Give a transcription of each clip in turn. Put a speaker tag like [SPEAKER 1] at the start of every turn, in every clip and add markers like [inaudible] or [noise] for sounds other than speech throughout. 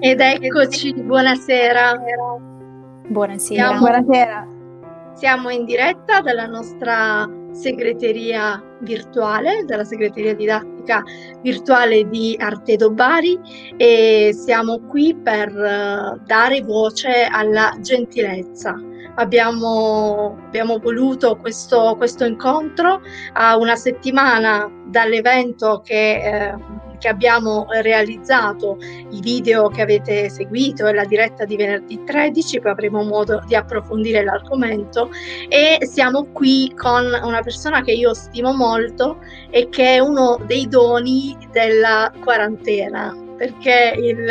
[SPEAKER 1] Ed eccoci, buonasera.
[SPEAKER 2] Buonasera. Siamo, buonasera.
[SPEAKER 1] Siamo in diretta dalla nostra segreteria virtuale, dalla segreteria didattica virtuale di Artedo Bari e siamo qui per uh, dare voce alla gentilezza. Abbiamo, abbiamo voluto questo, questo, incontro a una settimana dall'evento che eh, che abbiamo realizzato, i video che avete seguito e la diretta di venerdì 13, poi avremo modo di approfondire l'argomento. E siamo qui con una persona che io stimo molto e che è uno dei doni della quarantena perché il,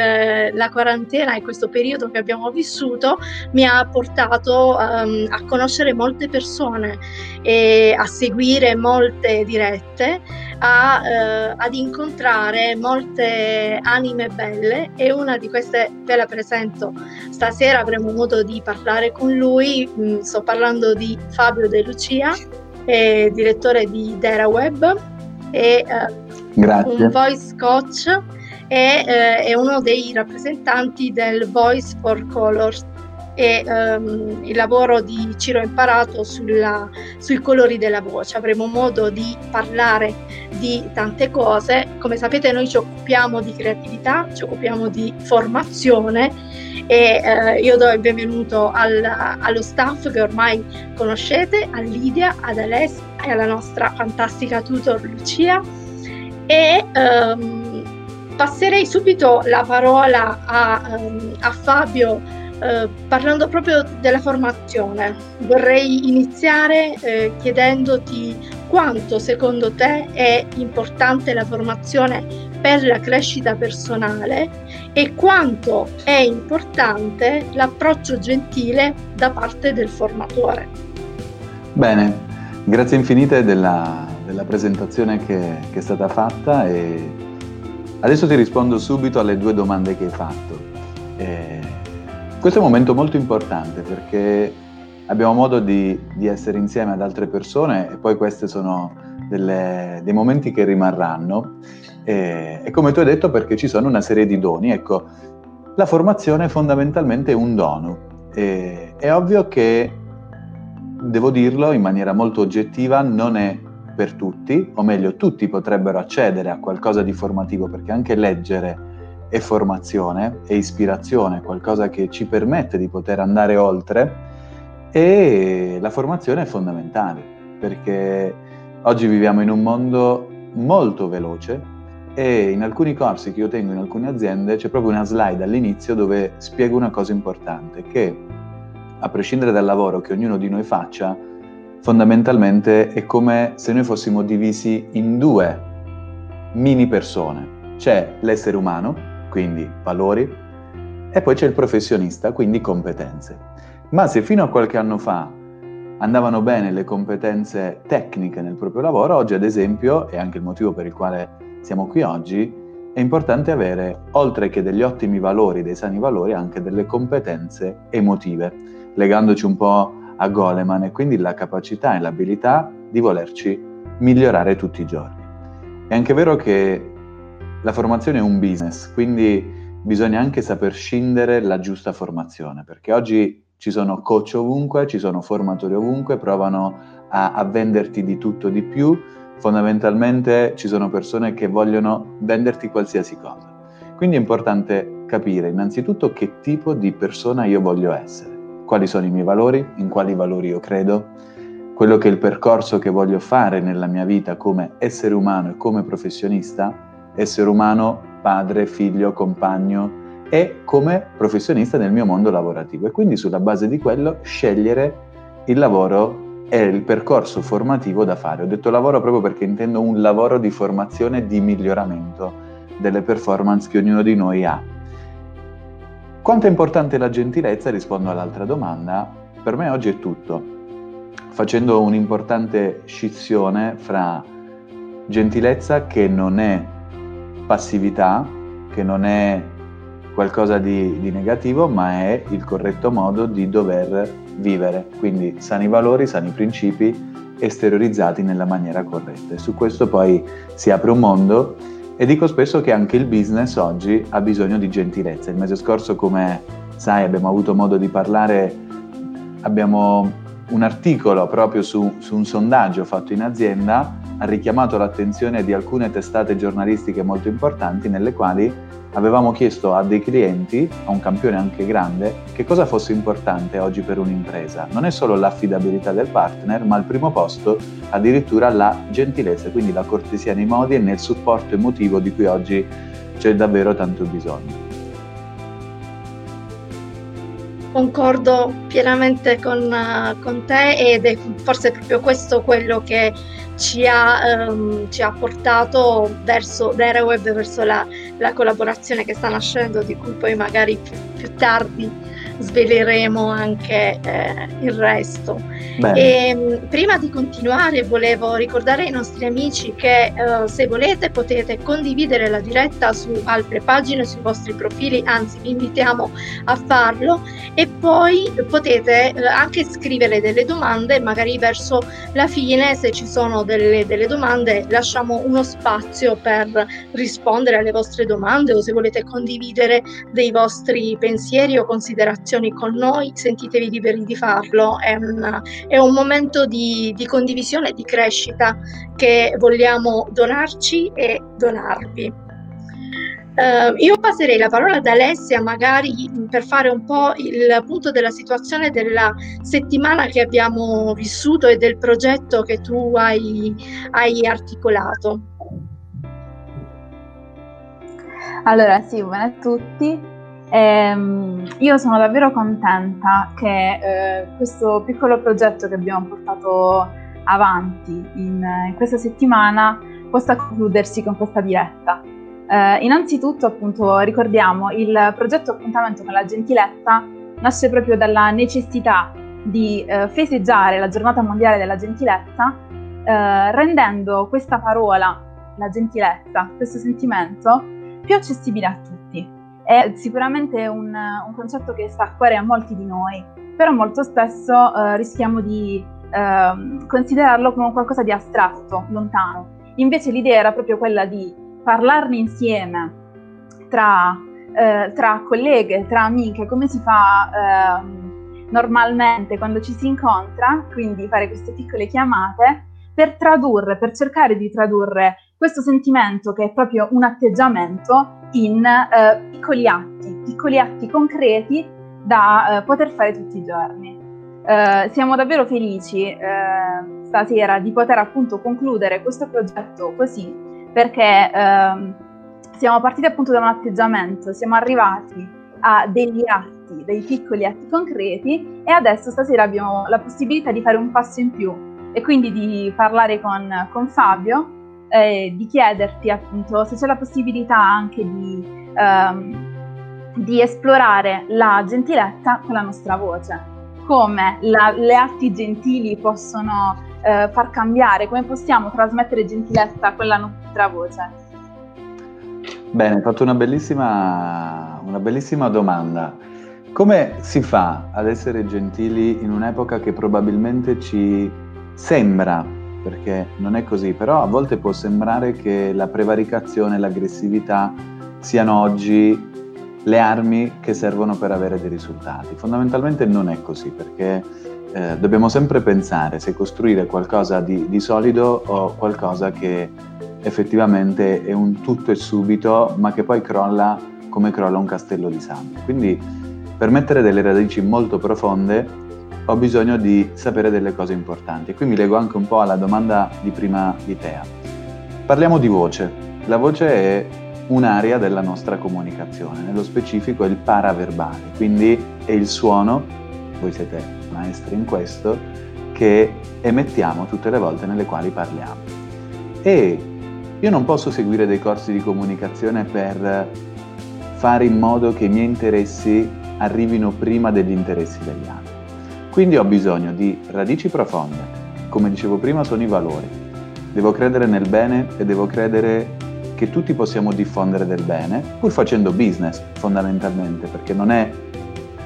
[SPEAKER 1] la quarantena e questo periodo che abbiamo vissuto mi ha portato um, a conoscere molte persone e a seguire molte dirette, a, uh, ad incontrare molte anime belle. E una di queste ve la presento. Stasera, avremo modo di parlare con lui, mm, sto parlando di Fabio De Lucia, direttore di DeraWeb e uh, un voice coach e eh, è uno dei rappresentanti del Voice for Colors e um, il lavoro di Ciro Imparato sulla, sui colori della voce. Avremo modo di parlare di tante cose. Come sapete noi ci occupiamo di creatività, ci occupiamo di formazione e eh, io do il benvenuto al, allo staff che ormai conoscete, a Lidia, ad Alessia e alla nostra fantastica tutor Lucia. E, um, passerei subito la parola a, um, a Fabio eh, parlando proprio della formazione. Vorrei iniziare eh, chiedendoti quanto secondo te è importante la formazione per la crescita personale e quanto è importante l'approccio gentile da parte del formatore.
[SPEAKER 3] Bene, grazie infinite della, della presentazione che, che è stata fatta e Adesso ti rispondo subito alle due domande che hai fatto. Eh, questo è un momento molto importante perché abbiamo modo di, di, essere insieme ad altre persone e poi questi sono delle, dei momenti che rimarranno. Eh, e come tu hai detto perché ci sono una serie di doni. Ecco, la formazione è fondamentalmente un dono. Eh, è ovvio che, devo dirlo in maniera molto oggettiva, non è per tutti, o meglio tutti potrebbero accedere a qualcosa di formativo perché anche leggere è formazione, è ispirazione, qualcosa che ci permette di poter andare oltre e la formazione è fondamentale perché oggi viviamo in un mondo molto veloce e in alcuni corsi che io tengo in alcune aziende c'è proprio una slide all'inizio dove spiego una cosa importante che a prescindere dal lavoro che ognuno di noi faccia, fondamentalmente è come se noi fossimo divisi in due mini persone. C'è l'essere umano, quindi valori, e poi c'è il professionista, quindi competenze. Ma se fino a qualche anno fa andavano bene le competenze tecniche nel proprio lavoro, oggi ad esempio, e anche il motivo per il quale siamo qui oggi, è importante avere, oltre che degli ottimi valori, dei sani valori, anche delle competenze emotive, legandoci un po' a Goleman e quindi la capacità e l'abilità di volerci migliorare tutti i giorni. È anche vero che la formazione è un business, quindi bisogna anche saper scindere la giusta formazione, perché oggi ci sono coach ovunque, ci sono formatori ovunque, provano a, a venderti di tutto di più, fondamentalmente ci sono persone che vogliono venderti qualsiasi cosa. Quindi è importante capire innanzitutto che tipo di persona io voglio essere quali sono i miei valori, in quali valori io credo, quello che è il percorso che voglio fare nella mia vita come essere umano e come professionista, essere umano, padre, figlio, compagno e come professionista nel mio mondo lavorativo. E quindi sulla base di quello scegliere il lavoro e il percorso formativo da fare. Ho detto lavoro proprio perché intendo un lavoro di formazione e di miglioramento delle performance che ognuno di noi ha quanto è importante la gentilezza, rispondo all'altra domanda, per me oggi è tutto, facendo un'importante scissione fra gentilezza che non è passività, che non è qualcosa di, di, negativo, ma è il corretto modo di dover vivere. Quindi sani valori, sani principi esteriorizzati nella maniera corretta. E su questo poi si apre un mondo E dico spesso che anche il business oggi ha bisogno di gentilezza. Il mese scorso, come sai, abbiamo avuto modo di parlare, abbiamo un articolo proprio su, su un sondaggio fatto in azienda, ha richiamato l'attenzione di alcune testate giornalistiche molto importanti nelle quali avevamo chiesto a dei clienti, a un campione anche grande, che cosa fosse importante oggi per un'impresa. Non è solo l'affidabilità del partner, ma al primo posto addirittura la gentilezza, quindi la cortesia nei modi e nel supporto emotivo di cui oggi c'è davvero tanto bisogno.
[SPEAKER 1] Concordo pienamente con, con te ed è forse proprio questo quello che ci ha, um, ci ha portato verso Dereweb, verso la, la, collaborazione che sta nascendo, di cui poi magari più, più tardi sveleremo anche eh, il resto. E, ehm, prima di continuare volevo ricordare ai nostri amici che eh, se volete potete condividere la diretta su altre pagine, sui vostri profili, anzi vi invitiamo a farlo. E poi potete eh, anche scrivere delle domande, magari verso la fine se ci sono delle, delle domande lasciamo uno spazio per rispondere alle vostre domande o se volete condividere dei vostri pensieri o considerazioni conversazioni con noi, sentitevi liberi di farlo, è un, è un momento di, di condivisione e di crescita che vogliamo donarci e donarvi. Uh, io passerei la parola ad Alessia magari per fare un po' il punto della situazione della settimana che abbiamo vissuto e del progetto che tu hai, hai articolato.
[SPEAKER 2] Allora sì, buona a tutti. Ehm, io sono davvero contenta che eh, questo piccolo progetto che abbiamo portato avanti in, in questa settimana possa concludersi con questa diretta. Eh, innanzitutto, appunto, ricordiamo il progetto Appuntamento con la gentilezza nasce proprio dalla necessità di eh, festeggiare la giornata mondiale della gentilezza, eh, rendendo questa parola, la gentilezza, questo sentimento, più accessibile a tutti è sicuramente un, un, concetto che sta a cuore a molti di noi, però molto spesso eh, rischiamo di eh, considerarlo come qualcosa di astratto, lontano. Invece l'idea era proprio quella di parlarne insieme tra, eh, tra colleghe, tra amiche, come si fa ehm, normalmente quando ci si incontra, quindi fare queste piccole chiamate per tradurre, per cercare di tradurre questo sentimento che è proprio un atteggiamento in eh, piccoli atti, piccoli atti concreti da eh, poter fare tutti i giorni. Eh, siamo davvero felici eh, stasera di poter appunto concludere questo progetto così perché ehm, siamo partiti appunto da un atteggiamento, siamo arrivati a degli atti, dei piccoli atti concreti e adesso stasera abbiamo la possibilità di fare un passo in più e quindi di parlare con, con Fabio eh, di chiederti appunto se c'è la possibilità anche di, ehm, di esplorare la gentilezza con la nostra voce, come la, le arti gentili possono eh, far cambiare, come possiamo trasmettere gentilezza con la nostra voce.
[SPEAKER 3] Bene, hai fatto una bellissima, una bellissima domanda. Come si fa ad essere gentili in un'epoca che probabilmente ci sembra perché non è così, però a volte può sembrare che la prevaricazione e l'aggressività siano oggi le armi che servono per avere dei risultati. Fondamentalmente non è così, perché eh, dobbiamo sempre pensare se costruire qualcosa di, di solido o qualcosa che effettivamente è un tutto e subito, ma che poi crolla come crolla un castello di sangue. Quindi per mettere delle radici molto profonde ho bisogno di sapere delle cose importanti. qui mi leggo anche un po' alla domanda di prima di Tea. Parliamo di voce. La voce è un'area della nostra comunicazione, nello specifico è il paraverbale, quindi è il suono, voi siete maestri in questo, che emettiamo tutte le volte nelle quali parliamo. E io non posso seguire dei corsi di comunicazione per fare in modo che i miei interessi arrivino prima degli interessi degli altri. Quindi ho bisogno di radici profonde. Come dicevo prima, sono i valori. Devo credere nel bene e devo credere che tutti possiamo diffondere del bene, pur facendo business fondamentalmente, perché non, è,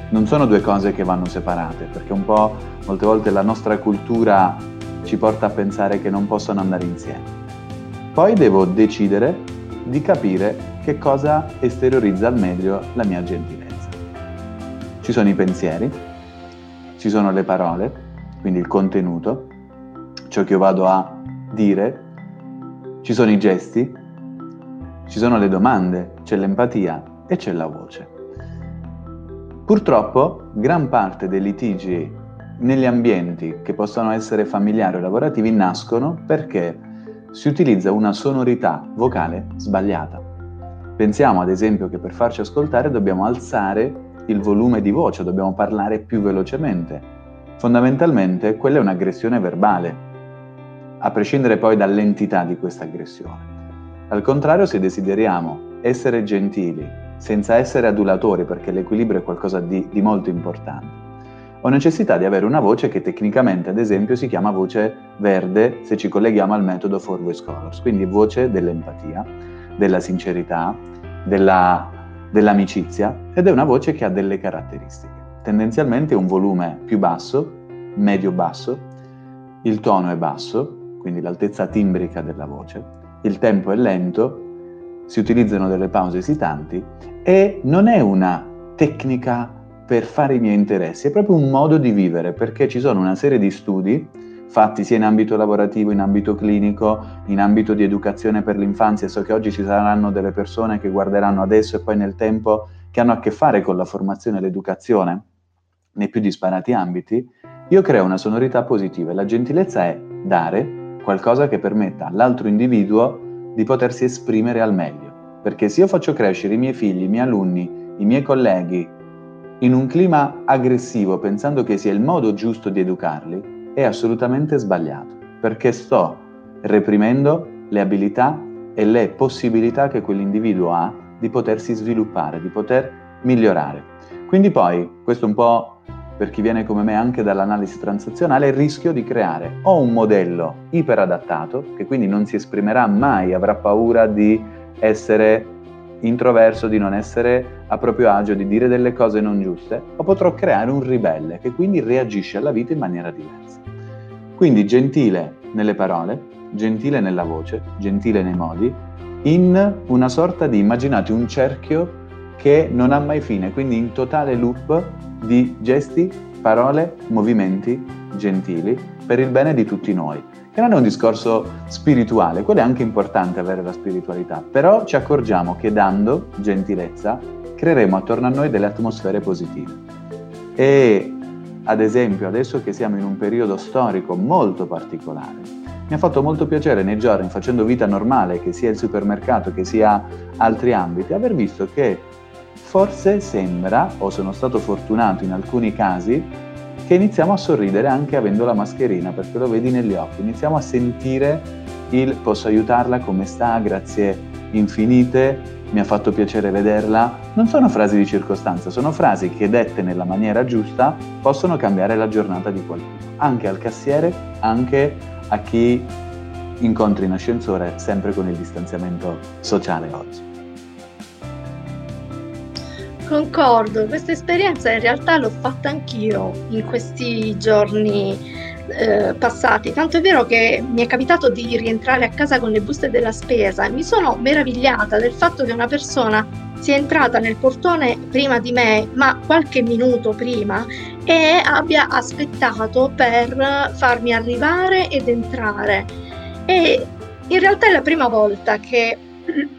[SPEAKER 3] non sono due cose che vanno separate, perché un po' molte volte la nostra cultura ci porta a pensare che non possono andare insieme. Poi devo decidere di capire che cosa esteriorizza al meglio la mia gentilezza. Ci sono i pensieri, ci sono le parole, quindi il contenuto, ciò che io vado a dire, ci sono i gesti, ci sono le domande, c'è l'empatia e c'è la voce. Purtroppo gran parte dei litigi negli ambienti che possono essere familiari o lavorativi nascono perché si utilizza una sonorità vocale sbagliata. Pensiamo ad esempio che per farci ascoltare dobbiamo alzare il volume di voce, dobbiamo parlare più velocemente. Fondamentalmente quella è un'aggressione verbale, a prescindere poi dall'entità di questa aggressione. Al contrario, se desideriamo essere gentili, senza essere adulatori, perché l'equilibrio è qualcosa di, di molto importante, ho necessità di avere una voce che tecnicamente, ad esempio, si chiama voce verde se ci colleghiamo al metodo Four Voice Colors, quindi voce dell'empatia, della sincerità, della, dell'amicizia ed è una voce che ha delle caratteristiche. Tendenzialmente un volume più basso, medio-basso, il tono è basso, quindi l'altezza timbrica della voce, il tempo è lento, si utilizzano delle pause esitanti e non è una tecnica per fare i miei interessi, è proprio un modo di vivere, perché ci sono una serie di studi fatti sia in ambito lavorativo, in ambito clinico, in ambito di educazione per l'infanzia. So che oggi ci saranno delle persone che guarderanno adesso e poi nel tempo che hanno a che fare con la formazione e l'educazione nei più disparati ambiti. Io creo una sonorità positiva e la gentilezza è dare qualcosa che permetta all'altro individuo di potersi esprimere al meglio. Perché se io faccio crescere i miei figli, i miei alunni, i miei colleghi, in un clima aggressivo pensando che sia il modo giusto di educarli è assolutamente sbagliato, perché sto reprimendo le abilità e le possibilità che quell'individuo ha di potersi sviluppare, di poter migliorare. Quindi poi, questo un po' per chi viene come me anche dall'analisi transazionale, il rischio di creare o un modello iperadattato, che quindi non si esprimerà mai, avrà paura di essere introverso, di non essere a proprio agio, di dire delle cose non giuste, o potrò creare un ribelle che quindi reagisce alla vita in maniera diversa. Quindi gentile nelle parole, gentile nella voce, gentile nei modi, in una sorta di, immaginate, un cerchio che non ha mai fine, quindi in totale loop di gesti, parole, movimenti gentili per il bene di tutti noi che non è un discorso spirituale, quello è anche importante avere la spiritualità, però ci accorgiamo che dando gentilezza creeremo attorno a noi delle atmosfere positive. E ad esempio, adesso che siamo in un periodo storico molto particolare, mi ha fatto molto piacere nei giorni, facendo vita normale, che sia il supermercato, che sia altri ambiti, aver visto che forse sembra, o sono stato fortunato in alcuni casi, che iniziamo a sorridere anche avendo la mascherina, perché lo vedi negli occhi, iniziamo a sentire il posso aiutarla, come sta, grazie infinite, mi ha fatto piacere vederla. Non sono frasi di circostanza, sono frasi che dette nella maniera giusta possono cambiare la giornata di qualcuno, anche al cassiere, anche a chi incontri in ascensore, sempre con il distanziamento sociale oggi.
[SPEAKER 1] Concordo, questa esperienza in realtà l'ho fatta anch'io in questi giorni eh, passati, tanto è vero che mi è capitato di rientrare a casa con le buste della spesa e mi sono meravigliata del fatto che una persona sia entrata nel portone prima di me, ma qualche minuto prima, e abbia aspettato per farmi arrivare ed entrare. E in realtà è la prima volta che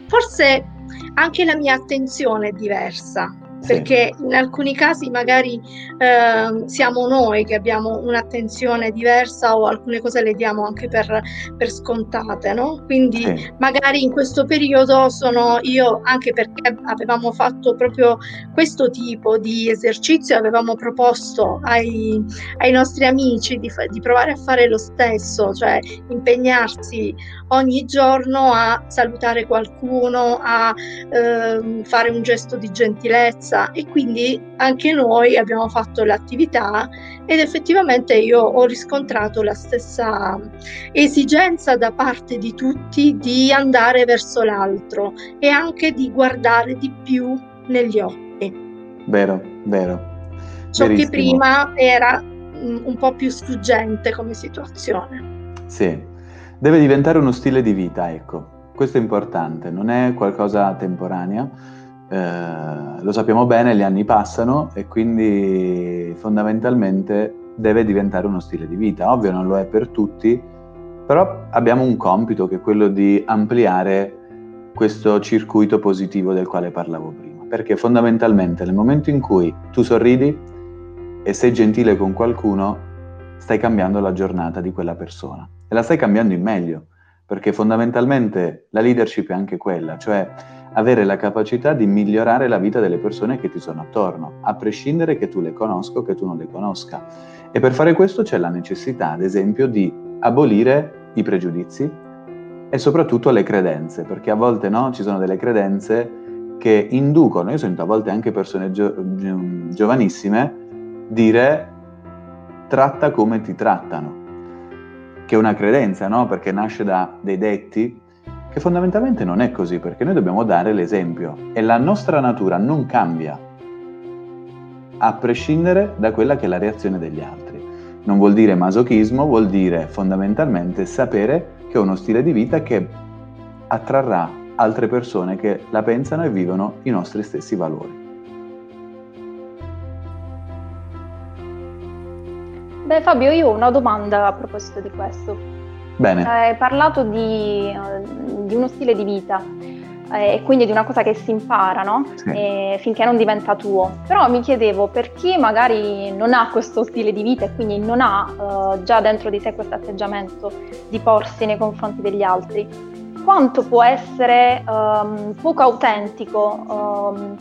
[SPEAKER 1] forse anche la mia attenzione è diversa perché in alcuni casi magari eh, siamo noi che abbiamo un'attenzione diversa o alcune cose le diamo anche per, per scontate, no? Quindi sì. magari in questo periodo sono io, anche perché avevamo fatto proprio questo tipo di esercizio, avevamo proposto ai, ai nostri amici di, di provare a fare lo stesso, cioè impegnarsi ogni giorno a salutare qualcuno, a eh, fare un gesto di gentilezza e quindi anche noi abbiamo fatto l'attività ed effettivamente io ho riscontrato la stessa esigenza da parte di tutti di andare verso l'altro e anche di guardare di più negli occhi.
[SPEAKER 3] Vero, vero.
[SPEAKER 1] Ciò Verissimo. che prima era mm, un po' più sfuggente come situazione.
[SPEAKER 3] Sì, deve diventare uno stile di vita, ecco. questo è importante, non è qualcosa temporaneo, eh, lo sappiamo bene, gli anni passano e quindi fondamentalmente deve diventare uno stile di vita. Ovvio non lo è per tutti, però abbiamo un compito che è quello di ampliare questo circuito positivo del quale parlavo prima, perché fondamentalmente nel momento in cui tu sorridi e sei gentile con qualcuno, stai cambiando la giornata di quella persona e la stai cambiando in meglio, perché fondamentalmente la leadership è anche quella, cioè avere la capacità di migliorare la vita delle persone che ti sono attorno, a prescindere che tu le conosca o che tu non le conosca. E per fare questo c'è la necessità, ad esempio, di abolire i pregiudizi e soprattutto le credenze, perché a volte no, ci sono delle credenze che inducono, io sento a volte anche persone gio- giovanissime dire tratta come ti trattano, che è una credenza, no? Perché nasce da dei detti che fondamentalmente non è così, perché noi dobbiamo dare l'esempio e la nostra natura non cambia a prescindere da quella che è la reazione degli altri. Non vuol dire masochismo, vuol dire fondamentalmente sapere che è uno stile di vita che attrarrà altre persone che la pensano e vivono i nostri stessi valori.
[SPEAKER 4] Beh Fabio, io ho una domanda a proposito di questo.
[SPEAKER 3] Bene.
[SPEAKER 4] Hai parlato di, di uno stile di vita eh, e quindi di una cosa che si impara, no? Sì. E, finché non diventa tuo. Però mi chiedevo per chi magari non ha questo stile di vita e quindi non ha uh, già dentro di sé questo atteggiamento di porsi nei confronti degli altri, quanto può essere um, poco autentico um,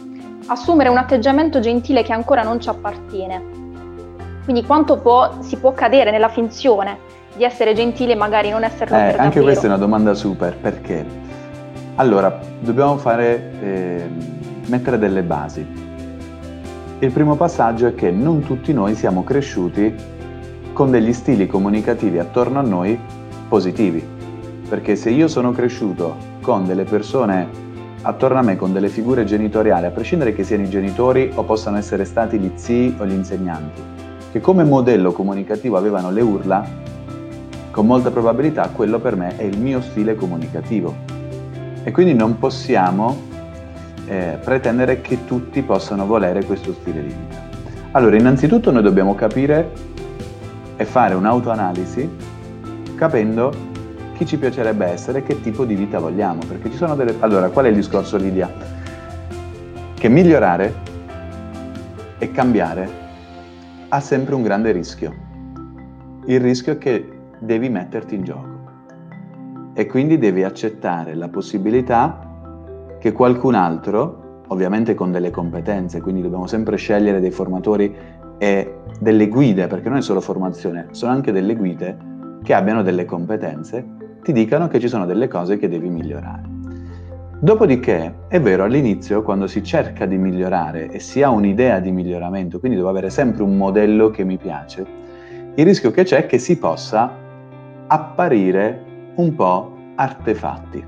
[SPEAKER 4] assumere un atteggiamento gentile che ancora non ci appartiene? Quindi quanto può, si può cadere nella finzione di essere gentile e magari non esserlo
[SPEAKER 3] eh, Anche questa è una domanda super, perché? Allora, dobbiamo fare, eh, mettere delle basi. Il primo passaggio è che non tutti noi siamo cresciuti con degli stili comunicativi attorno a noi positivi, perché se io sono cresciuto con delle persone attorno a me, con delle figure genitoriali, a prescindere che siano i genitori o possano essere stati gli zii o gli insegnanti, che come modello comunicativo avevano le urla, con molta probabilità quello per me è il mio stile comunicativo. E quindi non possiamo eh, pretendere che tutti possano volere questo stile di vita. Allora, innanzitutto noi dobbiamo capire e fare un'autoanalisi capendo chi ci piacerebbe essere e che tipo di vita vogliamo, perché ci sono delle... Allora, qual è il discorso Lidia? Che migliorare e cambiare ha sempre un grande rischio. Il rischio è che devi metterti in gioco e quindi devi accettare la possibilità che qualcun altro, ovviamente con delle competenze, quindi dobbiamo sempre scegliere dei formatori e delle guide, perché non è solo formazione, sono anche delle guide che abbiano delle competenze, ti dicano che ci sono delle cose che devi migliorare. Dopodiché, è vero, all'inizio, quando si cerca di migliorare e si ha un'idea di miglioramento, quindi devo avere sempre un modello che mi piace, il rischio che c'è è che si possa apparire un po' artefatti.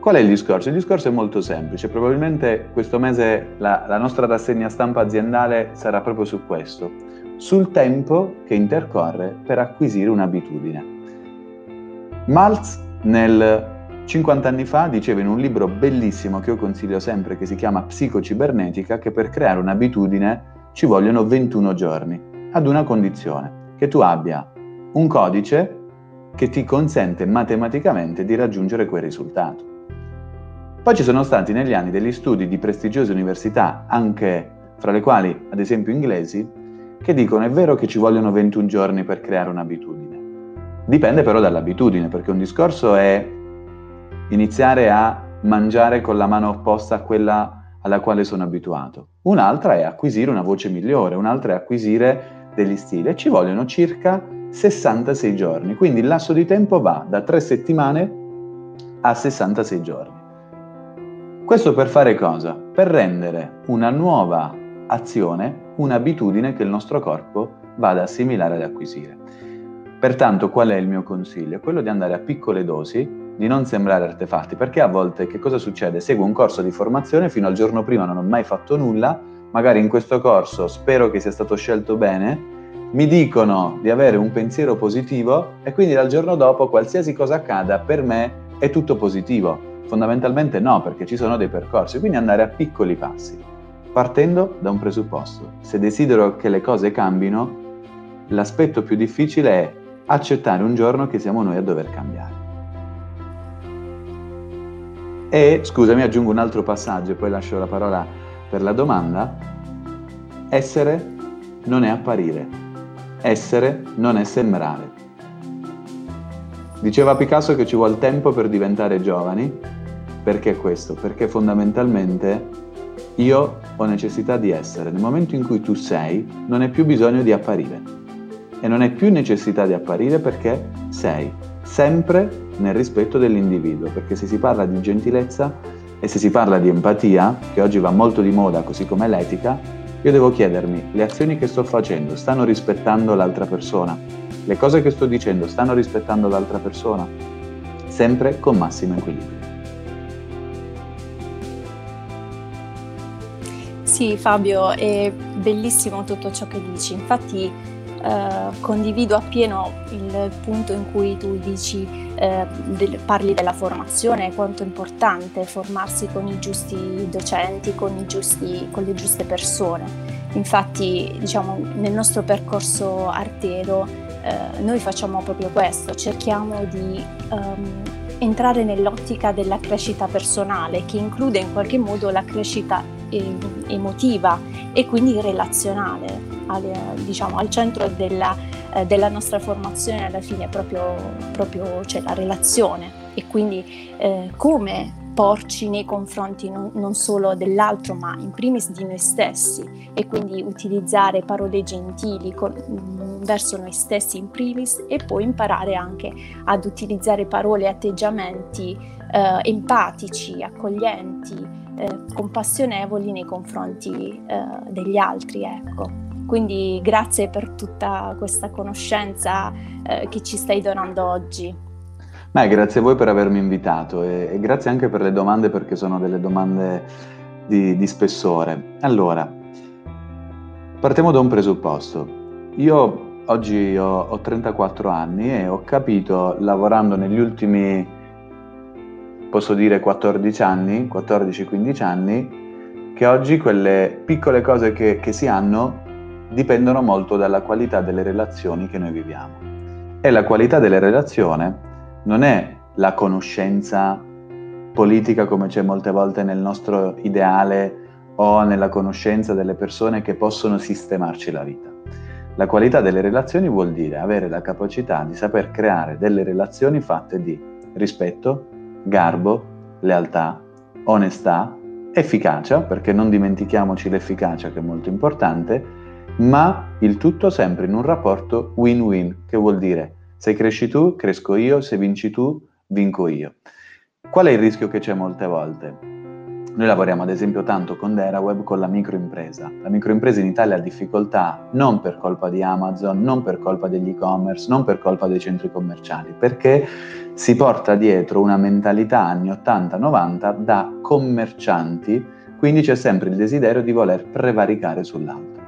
[SPEAKER 3] Qual è il discorso? Il discorso è molto semplice, probabilmente questo mese la, la nostra rassegna stampa aziendale sarà proprio su questo, sul tempo che intercorre per acquisire un'abitudine. Maltz nel 50 anni fa diceva in un libro bellissimo che io consiglio sempre che si chiama Psicocibernetica che per creare un'abitudine ci vogliono 21 giorni, ad una condizione, che tu abbia un codice che ti consente matematicamente di raggiungere quel risultato. Poi ci sono stati negli anni degli studi di prestigiose università, anche fra le quali ad esempio inglesi, che dicono è vero che ci vogliono 21 giorni per creare un'abitudine. Dipende però dall'abitudine, perché un discorso è iniziare a mangiare con la mano opposta a quella alla quale sono abituato. Un'altra è acquisire una voce migliore, un'altra è acquisire degli stili e ci vogliono circa 66 giorni, quindi il lasso di tempo va da 3 settimane a 66 giorni. Questo per fare cosa? Per rendere una nuova azione un'abitudine che il nostro corpo va ad assimilare ed acquisire. Pertanto qual è il mio consiglio? Quello di andare a piccole dosi, di non sembrare artefatti, perché a volte che cosa succede? Seguo un corso di formazione, fino al giorno prima non ho mai fatto nulla, magari in questo corso spero che sia stato scelto bene, mi dicono di avere un pensiero positivo e quindi dal giorno dopo qualsiasi cosa accada per me è tutto positivo. Fondamentalmente no, perché ci sono dei percorsi, quindi andare a piccoli passi, partendo da un presupposto. Se desidero che le cose cambino, l'aspetto più difficile è accettare un giorno che siamo noi a dover cambiare. E, scusami, aggiungo un altro passaggio e poi lascio la parola per la domanda. Essere non è apparire, essere non è sembrare. Diceva Picasso che ci vuole tempo per diventare giovani, perché questo? Perché fondamentalmente io ho necessità di essere. Nel momento in cui tu sei, non hai più bisogno di apparire. E non hai più necessità di apparire perché sei sempre nel rispetto dell'individuo, perché se si parla di gentilezza e se si parla di empatia, che oggi va molto di moda, così come l'etica, io devo chiedermi, le azioni che sto facendo stanno rispettando l'altra persona? Le cose che sto dicendo stanno rispettando l'altra persona? Sempre con massimo equilibrio.
[SPEAKER 5] Sì, Fabio, è bellissimo tutto ciò che dici. Infatti eh, condivido appieno il punto in cui tu dici, eh, del, parli della formazione, quanto è importante formarsi con i giusti docenti, con, i giusti, con le giuste persone. Infatti, diciamo, nel nostro percorso Artero eh, noi facciamo proprio questo, cerchiamo di um, entrare nell'ottica della crescita personale, che include in qualche modo la crescita emotiva e quindi relazionale al, diciamo, al centro della, eh, della, nostra formazione alla fine proprio, proprio c'è la relazione. E quindi eh, come porci nei confronti non, non, solo dell'altro ma in primis di noi stessi. E quindi utilizzare parole gentili con, verso noi stessi in primis e poi imparare anche ad utilizzare parole e atteggiamenti eh, empatici, accoglienti, eh, compassionevoli nei confronti eh, degli altri. Ecco. Quindi grazie per tutta questa conoscenza eh, che ci stai donando oggi.
[SPEAKER 3] Beh, grazie a voi per avermi invitato e, e, grazie anche per le domande perché sono delle domande di, di spessore. Allora, partiamo da un presupposto. Io oggi ho, ho 34 anni e ho capito lavorando negli ultimi, posso dire 14 anni, 14-15 anni, che oggi quelle piccole cose che, che si hanno dipendono molto dalla qualità delle relazioni che noi viviamo. E la qualità della relazione non è la conoscenza politica come c'è molte volte nel nostro ideale o nella conoscenza delle persone che possono sistemarci la vita. La qualità delle relazioni vuol dire avere la capacità di saper creare delle relazioni fatte di rispetto, garbo, lealtà, onestà, efficacia, perché non dimentichiamoci l'efficacia che è molto importante, ma il tutto sempre in un rapporto win-win, che vuol dire se cresci tu, cresco io, se vinci tu, vinco io. Qual è il rischio che c'è molte volte? Noi lavoriamo ad esempio tanto con DeraWeb con la microimpresa. La microimpresa in Italia ha difficoltà non per colpa di Amazon, non per colpa degli e-commerce, non per colpa dei centri commerciali, perché si porta dietro una mentalità anni 80-90 da commercianti, quindi c'è sempre il desiderio di voler prevaricare sull'altro.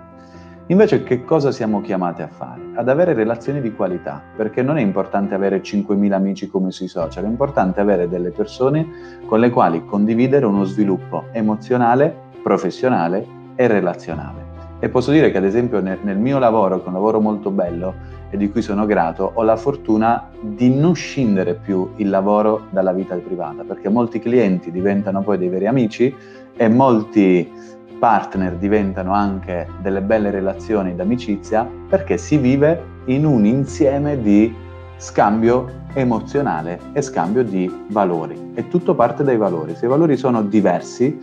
[SPEAKER 3] Invece che cosa siamo chiamati a fare? Ad avere relazioni di qualità, perché non è importante avere 5.000 amici come sui social, è importante avere delle persone con le quali condividere uno sviluppo emozionale, professionale e relazionale. E posso dire che ad esempio nel, nel mio lavoro, che è un lavoro molto bello e di cui sono grato, ho la fortuna di non scindere più il lavoro dalla vita privata, perché molti clienti diventano poi dei veri amici e molti partner diventano anche delle belle relazioni d'amicizia perché si vive in un insieme di scambio emozionale e scambio di valori e tutto parte dai valori. Se i valori sono diversi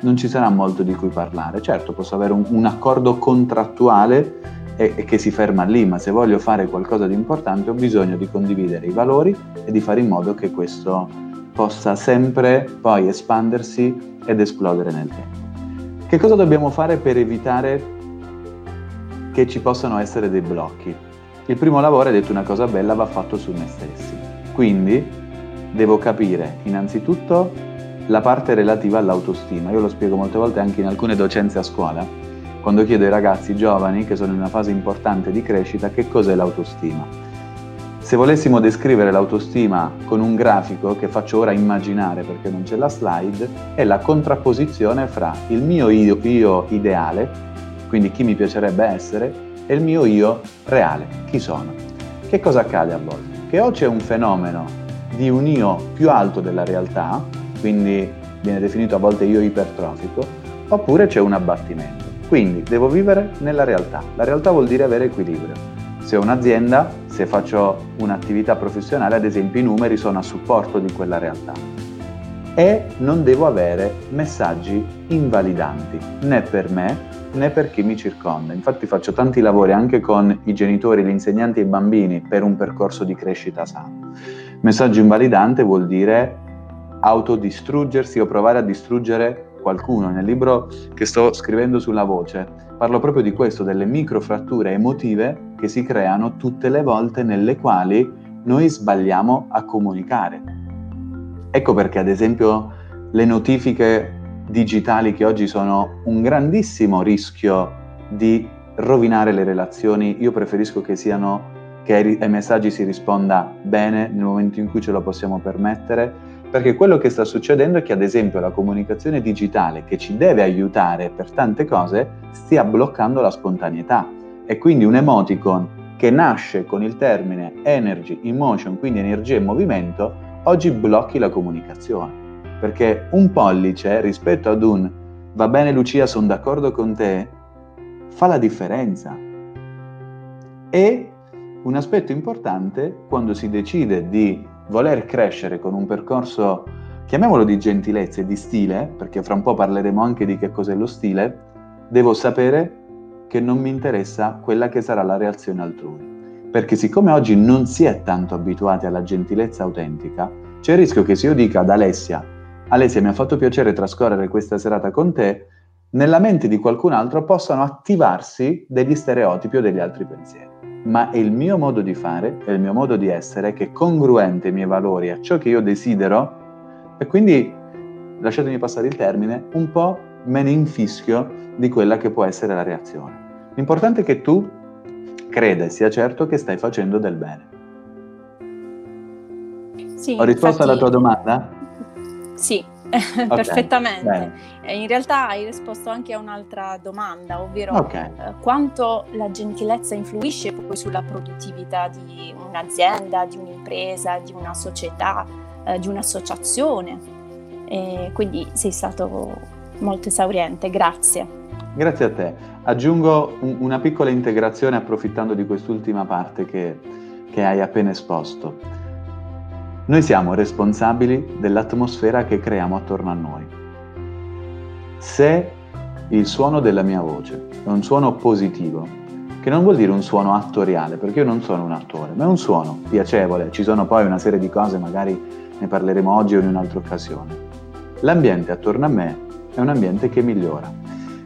[SPEAKER 3] non ci sarà molto di cui parlare. Certo, posso avere un, un accordo contrattuale e, e, che si ferma lì, ma se voglio fare qualcosa di importante ho bisogno di condividere i valori e di fare in modo che questo possa sempre poi espandersi ed esplodere nel tempo. Che cosa dobbiamo fare per evitare che ci possano essere dei blocchi? Il primo lavoro, hai detto una cosa bella, va fatto su me stessi. Quindi devo capire innanzitutto la parte relativa all'autostima. Io lo spiego molte volte anche in alcune docenze a scuola, quando chiedo ai ragazzi giovani che sono in una fase importante di crescita che cos'è l'autostima. Se volessimo descrivere l'autostima con un grafico che faccio ora immaginare perché non c'è la slide, è la contrapposizione fra il mio io, io ideale, quindi chi mi piacerebbe essere, e il mio io reale, chi sono. Che cosa accade a volte? Che o c'è un fenomeno di un io più alto della realtà, quindi viene definito a volte io ipertrofico, oppure c'è un abbattimento. Quindi devo vivere nella realtà. La realtà vuol dire avere equilibrio. Se ho un'azienda, se faccio un'attività professionale, ad esempio i numeri sono a supporto di quella realtà. E non devo avere messaggi invalidanti, né per me né per chi mi circonda. Infatti faccio tanti lavori anche con i genitori, gli insegnanti e i bambini per un percorso di crescita sano. Messaggio invalidante vuol dire autodistruggersi o provare a distruggere qualcuno. Nel libro che sto scrivendo sulla voce parlo proprio di questo, delle microfratture emotive che si creano tutte le volte nelle quali noi sbagliamo a comunicare. Ecco perché ad esempio le notifiche digitali che oggi sono un grandissimo rischio di rovinare le relazioni, io preferisco che siano che ai, messaggi si risponda bene nel momento in cui ce lo possiamo permettere, perché quello che sta succedendo è che ad esempio la comunicazione digitale che ci deve aiutare per tante cose stia bloccando la spontaneità e quindi un emoticon che nasce con il termine energy in motion, quindi energia in movimento, oggi blocchi la comunicazione. Perché un pollice rispetto ad un va bene Lucia, sono d'accordo con te, fa la differenza. E un aspetto importante quando si decide di voler crescere con un percorso, chiamiamolo di gentilezza e di stile, perché fra un po' parleremo anche di che cos'è lo stile, devo sapere che non mi interessa quella che sarà la reazione altrui. Perché siccome oggi non si è tanto abituati alla gentilezza autentica, c'è il rischio che se io dica ad Alessia, Alessia mi ha fatto piacere trascorrere questa serata con te, nella mente di qualcun altro possano attivarsi degli stereotipi o degli altri pensieri ma è il mio modo di fare, è il mio modo di essere che è congruente ai miei valori, a ciò che io desidero e quindi, lasciatemi passare il termine, un po' me ne infischio di quella che può essere la reazione. L'importante è che tu creda e sia certo che stai facendo del bene.
[SPEAKER 5] Sì,
[SPEAKER 3] Ho risposto
[SPEAKER 5] infatti,
[SPEAKER 3] alla tua domanda?
[SPEAKER 5] Sì, okay, perfettamente. Bene. In realtà hai risposto anche a un'altra domanda, ovvero okay. eh, quanto la gentilezza influisce poi sulla produttività di un'azienda, di un'impresa, di una società, eh, di un'associazione. E quindi sei stato molto esauriente, grazie.
[SPEAKER 3] Grazie a te. Aggiungo un, una piccola integrazione approfittando di quest'ultima parte che, che hai appena esposto. Noi siamo responsabili dell'atmosfera che creiamo attorno a noi se il suono della mia voce è un suono positivo, che non vuol dire un suono attoriale, perché io non sono un attore, ma è un suono piacevole, ci sono poi una serie di cose, magari ne parleremo oggi o in un'altra occasione. L'ambiente attorno a me è un ambiente che migliora.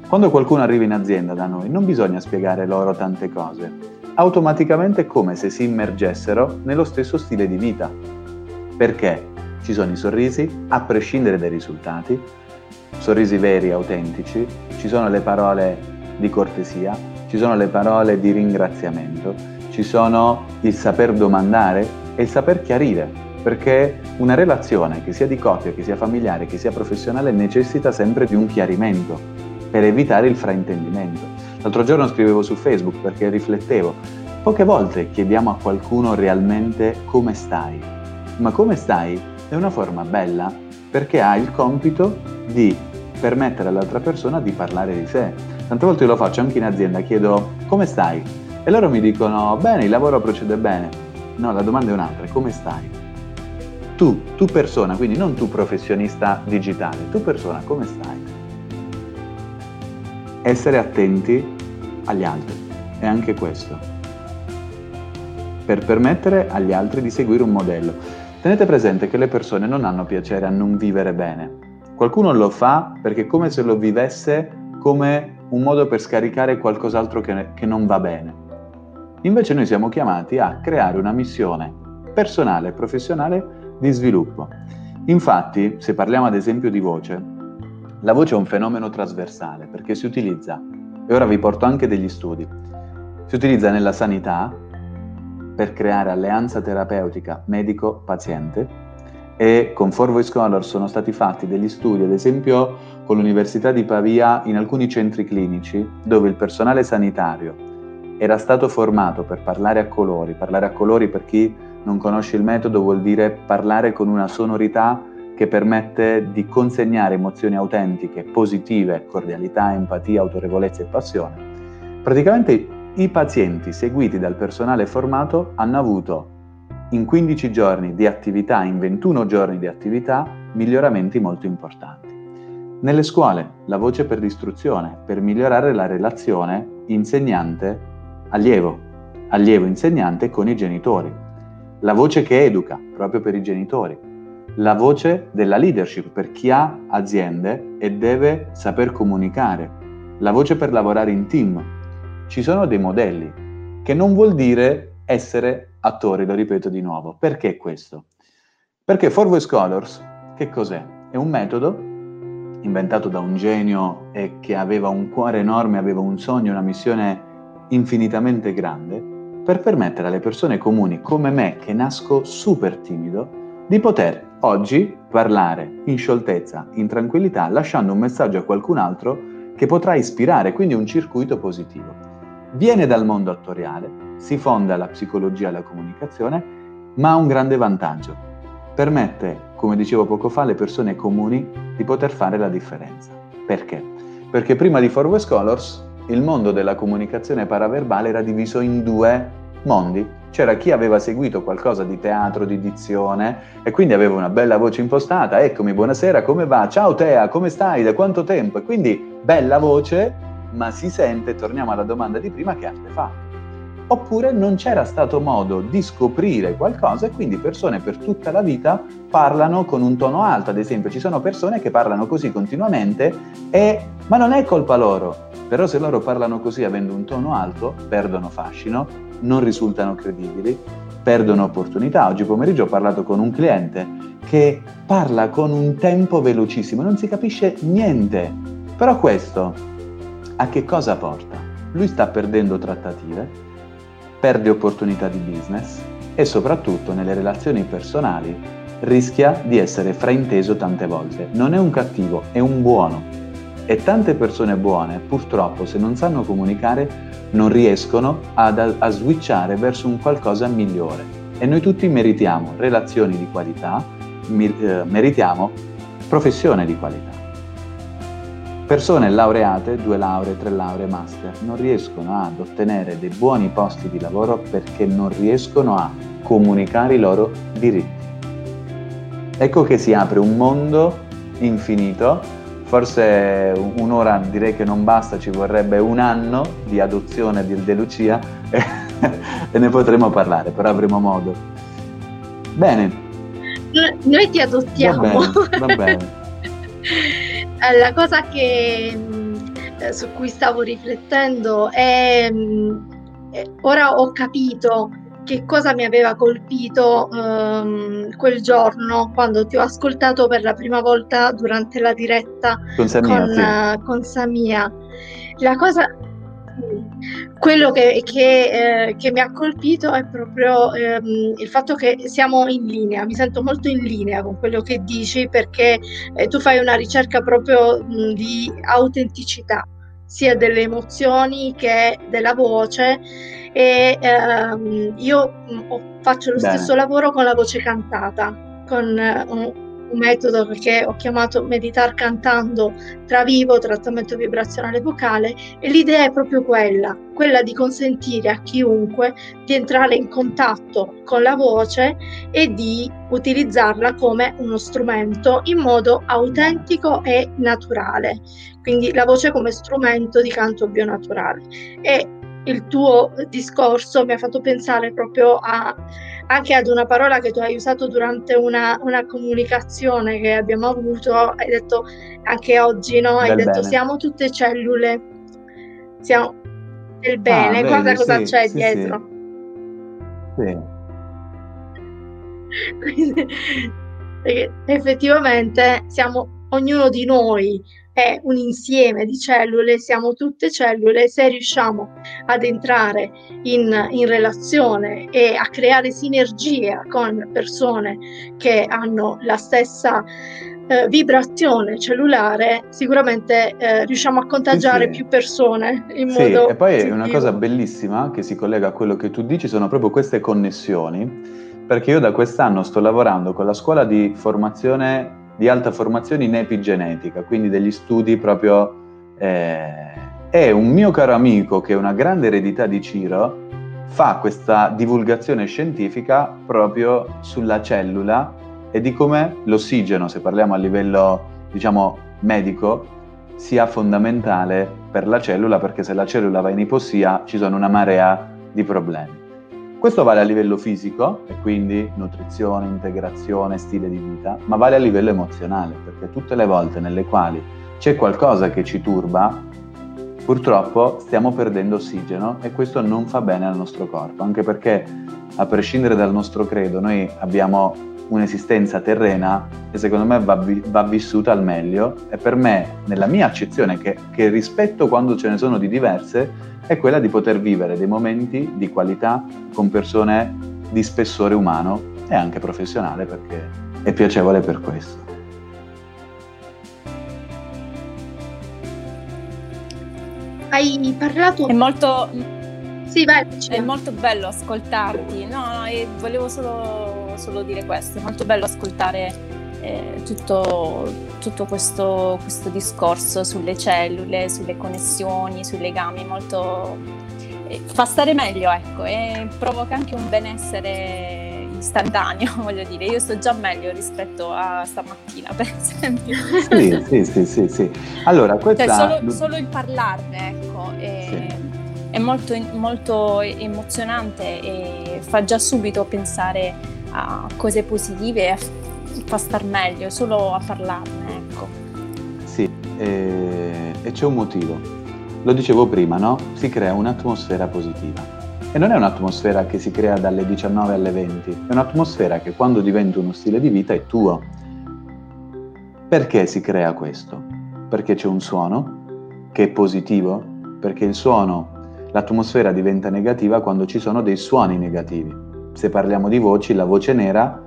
[SPEAKER 3] Quando qualcuno arriva in azienda da noi non bisogna spiegare loro tante cose, automaticamente è come se si immergessero nello stesso stile di vita. Perché? Ci sono i sorrisi, a prescindere dai risultati, sorrisi veri, autentici, ci sono le parole di cortesia, ci sono le parole di ringraziamento, ci sono il saper domandare e il saper chiarire, perché una relazione, che sia di coppia, che sia familiare, che sia professionale, necessita sempre di un chiarimento per evitare il fraintendimento. L'altro giorno scrivevo su Facebook perché riflettevo, poche volte chiediamo a qualcuno realmente come stai, ma come stai è una forma bella perché ha il compito di permettere all'altra persona di parlare di sé. Tante volte io lo faccio anche in azienda, chiedo come stai? E loro mi dicono bene, il lavoro procede bene. No, la domanda è un'altra, come stai? Tu, tu persona, quindi non tu professionista digitale, tu persona, come stai? Essere attenti agli altri, è anche questo, per permettere agli altri di seguire un modello. Tenete presente che le persone non hanno piacere a non vivere bene, Qualcuno lo fa perché è come se lo vivesse come un modo per scaricare qualcos'altro che, che non va bene. Invece noi siamo chiamati a creare una missione personale e professionale di sviluppo. Infatti, se parliamo ad esempio di voce, la voce è un fenomeno trasversale perché si utilizza, e ora vi porto anche degli studi, si utilizza nella sanità, per creare alleanza terapeutica medico-paziente e con For Voice Scholar sono stati fatti degli studi, ad esempio con l'Università di Pavia in alcuni centri clinici dove il personale sanitario era stato formato per parlare a colori. Parlare a colori per chi non conosce il metodo vuol dire parlare con una sonorità che permette di consegnare emozioni autentiche, positive, cordialità, empatia, autorevolezza e passione. Praticamente i pazienti seguiti dal personale formato hanno avuto in 15 giorni di attività, in 21 giorni di attività, miglioramenti molto importanti. Nelle scuole la voce per l'istruzione, per migliorare la relazione insegnante-allievo, allievo-insegnante con i genitori. La voce che educa, proprio per i genitori la voce della leadership per chi ha aziende e deve saper comunicare, la voce per lavorare in team. Ci sono dei modelli, che non vuol dire essere attori, lo ripeto di nuovo. Perché questo? Perché For Voice Colors, che cos'è? È un metodo inventato da un genio e che aveva un cuore enorme, aveva un sogno, una missione infinitamente grande, per permettere alle persone comuni come me, che nasco super timido, di poter oggi parlare in scioltezza, in tranquillità, lasciando un messaggio a qualcun altro che potrà ispirare, quindi un circuito positivo. Viene dal mondo attoriale, si fonda la psicologia e la comunicazione, ma ha un grande vantaggio. Permette, come dicevo poco fa, alle persone comuni di poter fare la differenza. Perché? Perché prima di For West Colors il mondo della comunicazione paraverbale era diviso in due mondi c'era chi aveva seguito qualcosa di teatro, di dizione e quindi aveva una bella voce impostata, eccomi, buonasera, come va? Ciao Tea, come stai? Da quanto tempo? E quindi bella voce, ma si sente, torniamo alla domanda di prima, che arte fa? Oppure non c'era stato modo di scoprire qualcosa e quindi persone per tutta la vita parlano con un tono alto, ad esempio ci sono persone che parlano così continuamente e ma non è colpa loro, però se loro parlano così avendo un tono alto, perdono fascino non risultano credibili, perdono opportunità. Oggi pomeriggio ho parlato con un cliente che parla con un tempo velocissimo, non si capisce niente. Però questo a che cosa porta? Lui sta perdendo trattative, perde opportunità di business e soprattutto nelle relazioni personali rischia di essere frainteso tante volte. Non è un cattivo, è un buono. E tante persone buone, purtroppo, se non sanno comunicare, non riescono ad, a switchare verso un qualcosa migliore. E noi tutti meritiamo relazioni di qualità, mi, eh, meritiamo professione di qualità. Persone laureate, due lauree, tre lauree, master, non riescono ad ottenere dei buoni posti di lavoro perché non riescono a comunicare i loro diritti. Ecco che si apre un mondo infinito Forse un'ora direi che non basta, ci vorrebbe un anno di adozione di De Lucia [laughs] e ne potremo parlare, però avremo modo. Bene.
[SPEAKER 1] Noi ti adottiamo.
[SPEAKER 3] Va bene. Va bene. [laughs]
[SPEAKER 1] La cosa che, eh, su cui stavo riflettendo è, ora ho capito che cosa mi aveva colpito um, quel giorno quando ti ho ascoltato per la prima volta durante la diretta
[SPEAKER 3] con Samia. Con, sì.
[SPEAKER 1] uh, con Samia. La cosa, quello che, che, eh, che, mi ha colpito è proprio ehm, il fatto che siamo in linea, mi sento molto in linea con quello che dici perché eh, tu fai una ricerca proprio mh, di autenticità, sia delle emozioni che della voce e ehm, io mm, faccio lo Bene. stesso lavoro con la voce cantata, con eh, un, un metodo che ho chiamato Meditar cantando tra vivo, trattamento vibrazionale vocale e l'idea è proprio quella, quella di consentire a chiunque di entrare in contatto con la voce e di utilizzarla come uno strumento in modo autentico e naturale. Quindi la voce come strumento di canto bionaturale. E il tuo discorso mi ha fatto pensare proprio a, anche ad una parola che tu hai usato durante una, una comunicazione che abbiamo avuto, hai detto anche oggi, no? Hai del detto bene. siamo tutte cellule, siamo del bene, ah, guarda vedi, cosa sì, c'è sì, dietro.
[SPEAKER 3] Sì. [laughs]
[SPEAKER 1] Quindi, effettivamente siamo ognuno di noi è un insieme di cellule, siamo tutte cellule, se riusciamo ad entrare in, in relazione e a creare sinergia con persone che hanno la stessa eh, vibrazione cellulare, sicuramente eh, riusciamo a contagiare sì, sì. più persone in sì, modo.
[SPEAKER 3] E poi positivo. una cosa bellissima che si collega a quello che tu dici sono proprio queste connessioni. Perché io da quest'anno sto lavorando con la scuola di formazione di alta formazione in epigenetica, quindi degli studi proprio... Eh, e un mio caro amico, che è una grande eredità di Ciro, fa questa divulgazione scientifica proprio sulla cellula e di come l'ossigeno, se parliamo a livello, diciamo, medico, sia fondamentale per la cellula, perché se la cellula va in ipossia ci sono una marea di problemi. Questo vale a livello fisico, e quindi nutrizione, integrazione, stile di vita, ma vale a livello emozionale, perché tutte le volte nelle quali c'è qualcosa che ci turba, purtroppo stiamo perdendo ossigeno e questo non fa bene al nostro corpo, anche perché a prescindere dal nostro credo noi abbiamo un'esistenza terrena e secondo me va, va, vissuta al meglio e per me, nella mia accezione, che, che rispetto quando ce ne sono di diverse, è quella di poter vivere dei momenti di qualità con persone di spessore umano e anche professionale perché è piacevole per questo.
[SPEAKER 1] Hai parlato...
[SPEAKER 5] È molto...
[SPEAKER 1] Sì, vai.
[SPEAKER 5] È molto bello ascoltarti. No, no, volevo solo solo dire questo, è molto bello ascoltare eh, tutto, tutto questo, questo, discorso sulle cellule, sulle connessioni, sui legami, molto, eh, fa stare meglio, ecco, e provoca anche un benessere istantaneo, [laughs] voglio dire, io sto già meglio rispetto a stamattina, [laughs] per esempio.
[SPEAKER 3] Sì, sì, sì, sì, sì. Allora,
[SPEAKER 5] cioè, questa... Cioè, solo, solo il parlarne, ecco, è, sì. è molto, molto emozionante e fa già subito pensare a cose positive e fa star meglio solo a parlarne, ecco.
[SPEAKER 3] Sì, e, e c'è un motivo. Lo dicevo prima, no? Si crea un'atmosfera positiva. E non è un'atmosfera che si crea dalle 19 alle 20, è un'atmosfera che quando diventa uno stile di vita è tuo. Perché si crea questo? Perché c'è un suono che è positivo, perché il suono, l'atmosfera diventa negativa quando ci sono dei suoni negativi se parliamo di voci, la voce nera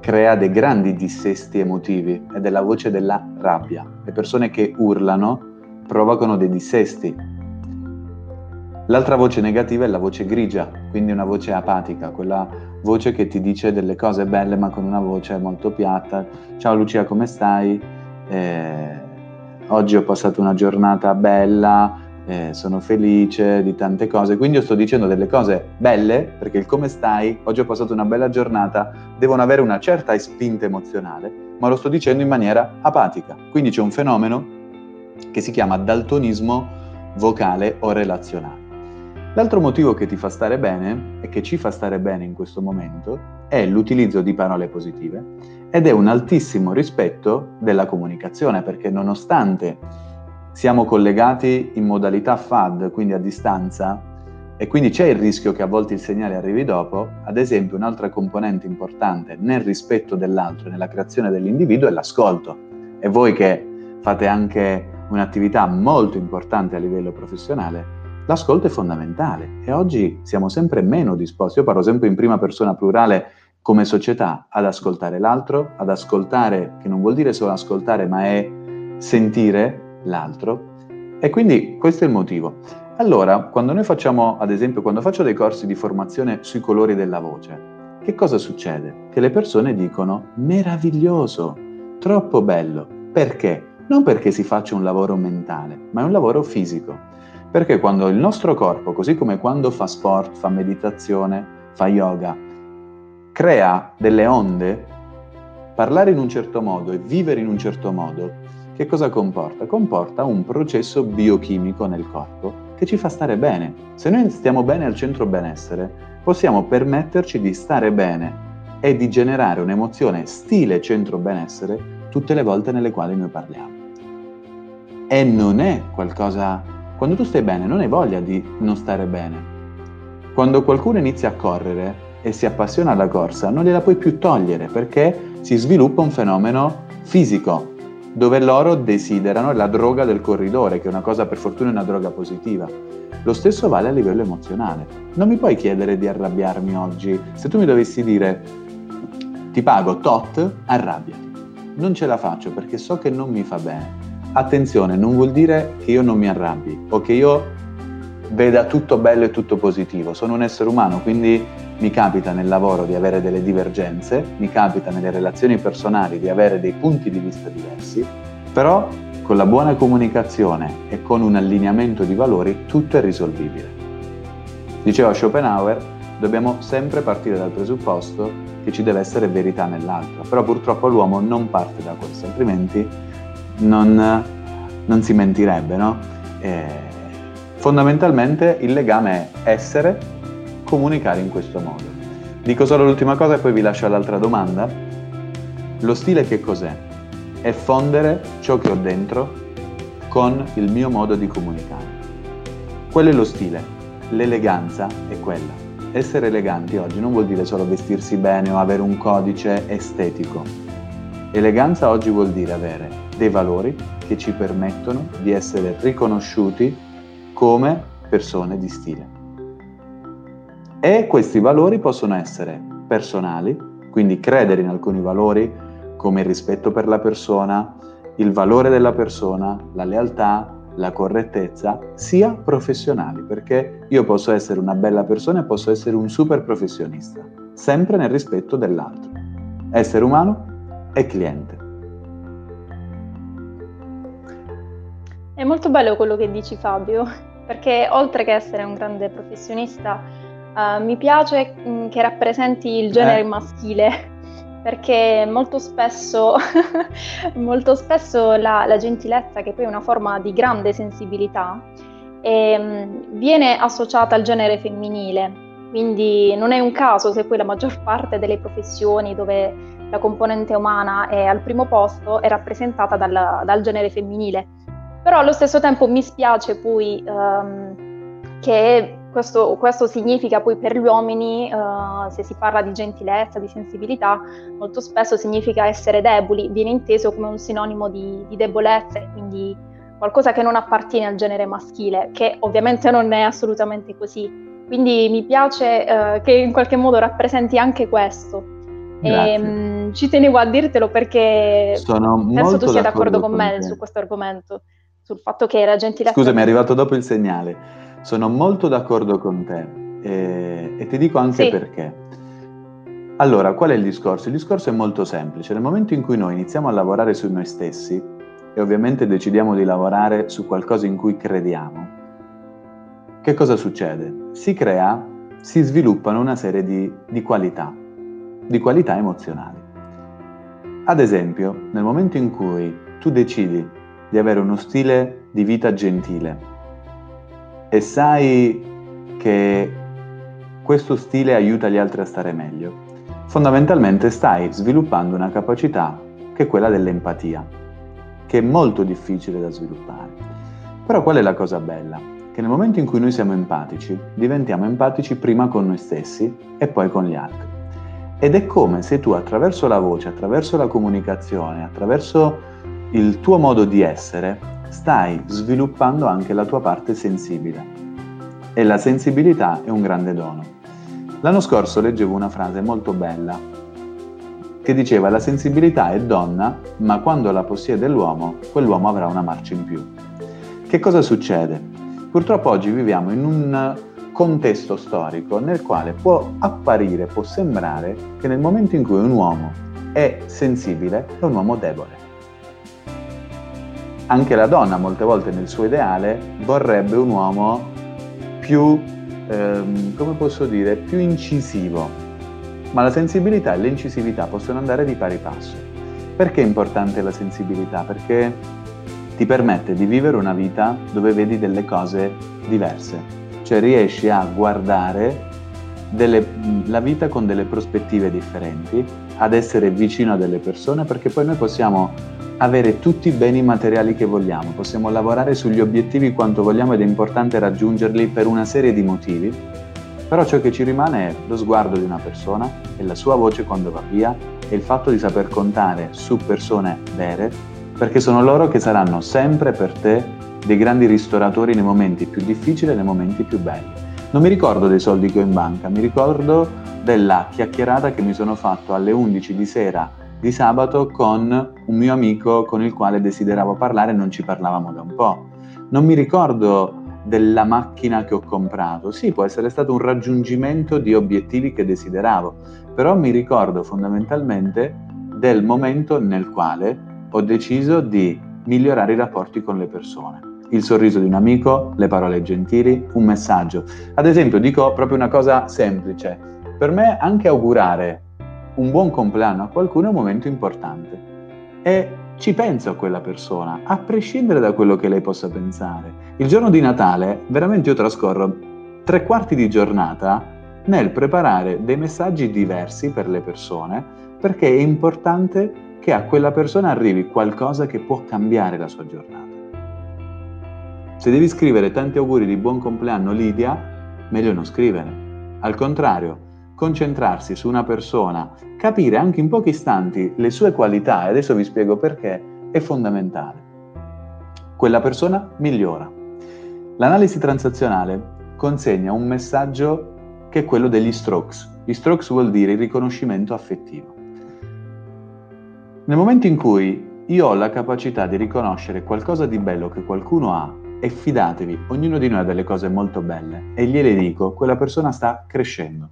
[SPEAKER 3] crea dei grandi dissesti emotivi ed è la voce della rabbia. Le persone che urlano provocano dei dissesti. L'altra voce negativa è la voce grigia, quindi una voce apatica, quella voce che ti dice delle cose belle ma con una voce molto piatta. Ciao Lucia, come stai? Eh, oggi ho passato una giornata bella, eh, sono felice di tante cose, quindi io sto dicendo delle cose belle, perché il come stai, oggi ho passato una bella giornata, devono avere una certa spinta emozionale, ma lo sto dicendo in maniera apatica. Quindi c'è un fenomeno che si chiama daltonismo vocale o relazionale. L'altro motivo che ti fa stare bene e che ci fa stare bene in questo momento è l'utilizzo di parole positive ed è un altissimo rispetto della comunicazione, perché nonostante siamo collegati in modalità FAD, quindi a distanza, e quindi c'è il rischio che a volte il segnale arrivi dopo. Ad esempio, un'altra componente importante nel rispetto dell'altro nella creazione dell'individuo è l'ascolto. E voi che fate anche un'attività molto importante a livello professionale, l'ascolto è fondamentale e oggi siamo sempre meno disposti, io parlo sempre in prima persona plurale come società, ad ascoltare l'altro, ad ascoltare, che non vuol dire solo ascoltare, ma è sentire l'altro. E quindi questo è il motivo. Allora, quando noi facciamo, ad esempio, quando faccio dei corsi di formazione sui colori della voce, che cosa succede? Che le persone dicono meraviglioso, troppo bello. Perché? Non perché si faccia un lavoro mentale, ma è un lavoro fisico. Perché quando il nostro corpo, così come quando fa sport, fa meditazione, fa yoga, crea delle onde, parlare in un certo modo e vivere in un certo modo che cosa comporta? Comporta un processo biochimico nel corpo che ci fa stare bene. Se noi stiamo bene al centro benessere, possiamo permetterci di stare bene e di generare un'emozione stile centro benessere tutte le volte nelle quali noi parliamo. E non è qualcosa... Quando tu stai bene non hai voglia di non stare bene. Quando qualcuno inizia a correre e si appassiona alla corsa, non gliela puoi più togliere perché si sviluppa un fenomeno fisico dove loro desiderano la droga del corridore, che è una cosa per fortuna è una droga positiva. Lo stesso vale a livello emozionale. Non mi puoi chiedere di arrabbiarmi oggi. Se tu mi dovessi dire ti pago tot, arrabbiati. Non ce la faccio perché so che non mi fa bene. Attenzione, non vuol dire che io non mi arrabbi o che io veda tutto bello e tutto positivo. Sono un essere umano, quindi mi capita nel lavoro di avere delle divergenze, mi capita nelle relazioni personali di avere dei punti di vista diversi, però con la buona comunicazione e con un allineamento di valori tutto è risolvibile. Diceva Schopenhauer, dobbiamo sempre partire dal presupposto che ci deve essere verità nell'altro, però purtroppo l'uomo non parte da questo, altrimenti non, non si mentirebbe, no? Eh, Fondamentalmente il legame è essere, comunicare in questo modo. Dico solo l'ultima cosa e poi vi lascio all'altra domanda. Lo stile che cos'è? È fondere ciò che ho dentro con il mio modo di comunicare. Quello è lo stile. L'eleganza è quella. Essere eleganti oggi non vuol dire solo vestirsi bene o avere un codice estetico. Eleganza oggi vuol dire avere dei valori che ci permettono di essere riconosciuti come persone di stile. E questi valori possono essere personali, quindi credere in alcuni valori come il rispetto per la persona, il valore della persona, la lealtà, la correttezza, sia professionali, perché io posso essere una bella persona e posso essere un super professionista, sempre nel rispetto dell'altro. Essere umano e cliente.
[SPEAKER 5] È molto bello quello che dici Fabio, [laughs] perché oltre che essere un grande professionista, uh, mi piace mh, mm, che rappresenti il genere eh. maschile, [laughs] perché molto spesso, [laughs] molto spesso la, la, gentilezza, che poi è una forma di grande sensibilità, è, mm, viene associata al genere femminile. Quindi non è un caso se poi la maggior parte delle professioni dove la componente umana è al primo posto è rappresentata dal, dal genere femminile però allo stesso tempo mi spiace poi um, che questo, questo, significa poi per gli uomini, uh, se si parla di gentilezza, di sensibilità, molto spesso significa essere deboli, viene inteso come un sinonimo di, di debolezza e quindi qualcosa che non appartiene al genere maschile, che ovviamente non è assolutamente così. Quindi mi piace uh, che in qualche modo rappresenti anche questo. E, um, ci tenevo a dirtelo perché Sono penso tu sia d'accordo, d'accordo con, con me te. su questo argomento sul fatto che la gentilezza...
[SPEAKER 3] Scusa, mi è arrivato dopo il segnale. Sono molto d'accordo con te e, e ti dico anche sì. perché. Allora, qual è il discorso? Il discorso è molto semplice. Nel momento in cui noi iniziamo a lavorare su noi stessi e ovviamente decidiamo di lavorare su qualcosa in cui crediamo, che cosa succede? Si crea, si sviluppano una serie di, di qualità, di qualità emozionali. Ad esempio, nel momento in cui tu decidi di avere uno stile di vita gentile e sai che questo stile aiuta gli altri a stare meglio, fondamentalmente stai sviluppando una capacità che è quella dell'empatia, che è molto difficile da sviluppare. Però qual è la cosa bella? Che nel momento in cui noi siamo empatici, diventiamo empatici prima con noi stessi e poi con gli altri. Ed è come se tu attraverso la voce, attraverso la comunicazione, attraverso il tuo modo di essere, stai sviluppando anche la tua parte sensibile. E la sensibilità è un grande dono. L'anno scorso leggevo una frase molto bella che diceva la sensibilità è donna, ma quando la possiede l'uomo, quell'uomo avrà una marcia in più. Che cosa succede? Purtroppo oggi viviamo in un contesto storico nel quale può apparire, può sembrare che nel momento in cui un uomo è sensibile è un uomo debole anche la donna molte volte nel suo ideale vorrebbe un uomo più, ehm, come posso dire, più incisivo. Ma la sensibilità e l'incisività possono andare di pari passo. Perché è importante la sensibilità? Perché ti permette di vivere una vita dove vedi delle cose diverse, cioè riesci a guardare delle, la vita con delle prospettive differenti, ad essere vicino a delle persone, perché poi noi possiamo avere tutti i beni materiali che vogliamo, possiamo lavorare sugli obiettivi quanto vogliamo ed è importante raggiungerli per una serie di motivi, però ciò che ci rimane è lo sguardo di una persona e la sua voce quando va via e il fatto di saper contare su persone vere perché sono loro che saranno sempre per te dei grandi ristoratori nei momenti più difficili e nei momenti più belli. Non mi ricordo dei soldi che ho in banca, mi ricordo della chiacchierata che mi sono fatto alle 11 di sera di sabato con un mio amico con il quale desideravo parlare e non ci parlavamo da un po'. Non mi ricordo della macchina che ho comprato. Sì, può essere stato un raggiungimento di obiettivi che desideravo, però mi ricordo fondamentalmente del momento nel quale ho deciso di migliorare i rapporti con le persone. Il sorriso di un amico, le parole gentili, un messaggio. Ad esempio, dico proprio una cosa semplice. Per me anche augurare un buon compleanno a qualcuno è un momento importante. E ci penso a quella persona, a prescindere da quello che lei possa pensare. Il giorno di Natale, veramente io trascorro tre quarti di giornata nel preparare dei messaggi diversi per le persone, perché è importante che a quella persona arrivi qualcosa che può cambiare la sua giornata. Se devi scrivere tanti auguri di buon compleanno Lidia, meglio non scrivere. Al contrario, concentrarsi su una persona, capire anche in pochi istanti le sue qualità, e adesso vi spiego perché, è fondamentale. Quella persona migliora. L'analisi transazionale consegna un messaggio che è quello degli strokes. Gli strokes vuol dire il riconoscimento affettivo. Nel momento in cui io ho la capacità di riconoscere qualcosa di bello che qualcuno ha, e fidatevi, ognuno di noi ha delle cose molto belle, e gliele dico, quella persona sta crescendo.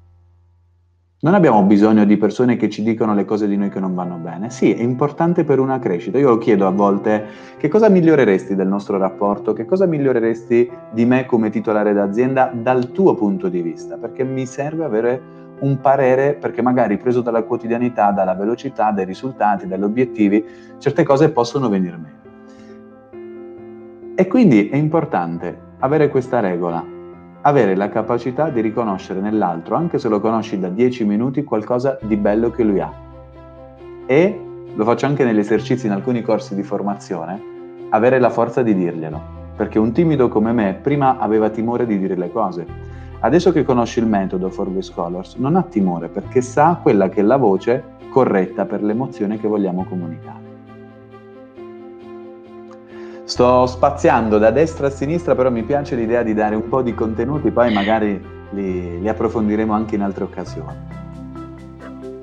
[SPEAKER 3] Non abbiamo bisogno di persone che ci dicono le cose di noi che non vanno bene. Sì, è importante per una crescita. Io lo chiedo a volte che cosa miglioreresti del nostro rapporto, che cosa miglioreresti di me come titolare d'azienda dal tuo punto di vista, perché mi serve avere un parere perché magari preso dalla quotidianità, dalla velocità, dai risultati, dagli obiettivi, certe cose possono venire meno. E quindi è importante avere questa regola, avere la capacità di riconoscere nell'altro, anche se lo conosci da 10 minuti, qualcosa di bello che lui ha. E lo faccio anche negli esercizi in alcuni corsi di formazione, avere la forza di dirglielo, perché un timido come me prima aveva timore di dire le cose Adesso che conosci il metodo For the Scholars, non ha timore perché sa quella che è la voce corretta per l'emozione che vogliamo comunicare. Sto spaziando da destra a sinistra, però mi piace l'idea di dare un po' di contenuti, poi magari li, li approfondiremo anche in altre occasioni.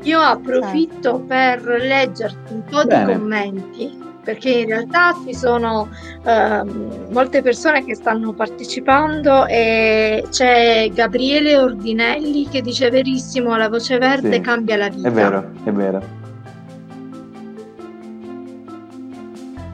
[SPEAKER 1] Io approfitto per leggerti un po' Bene. di commenti perché in realtà ci sono eh, molte persone che stanno partecipando e c'è Gabriele Ordinelli che dice verissimo la voce verde sì, cambia la vita.
[SPEAKER 3] È vero, è vero.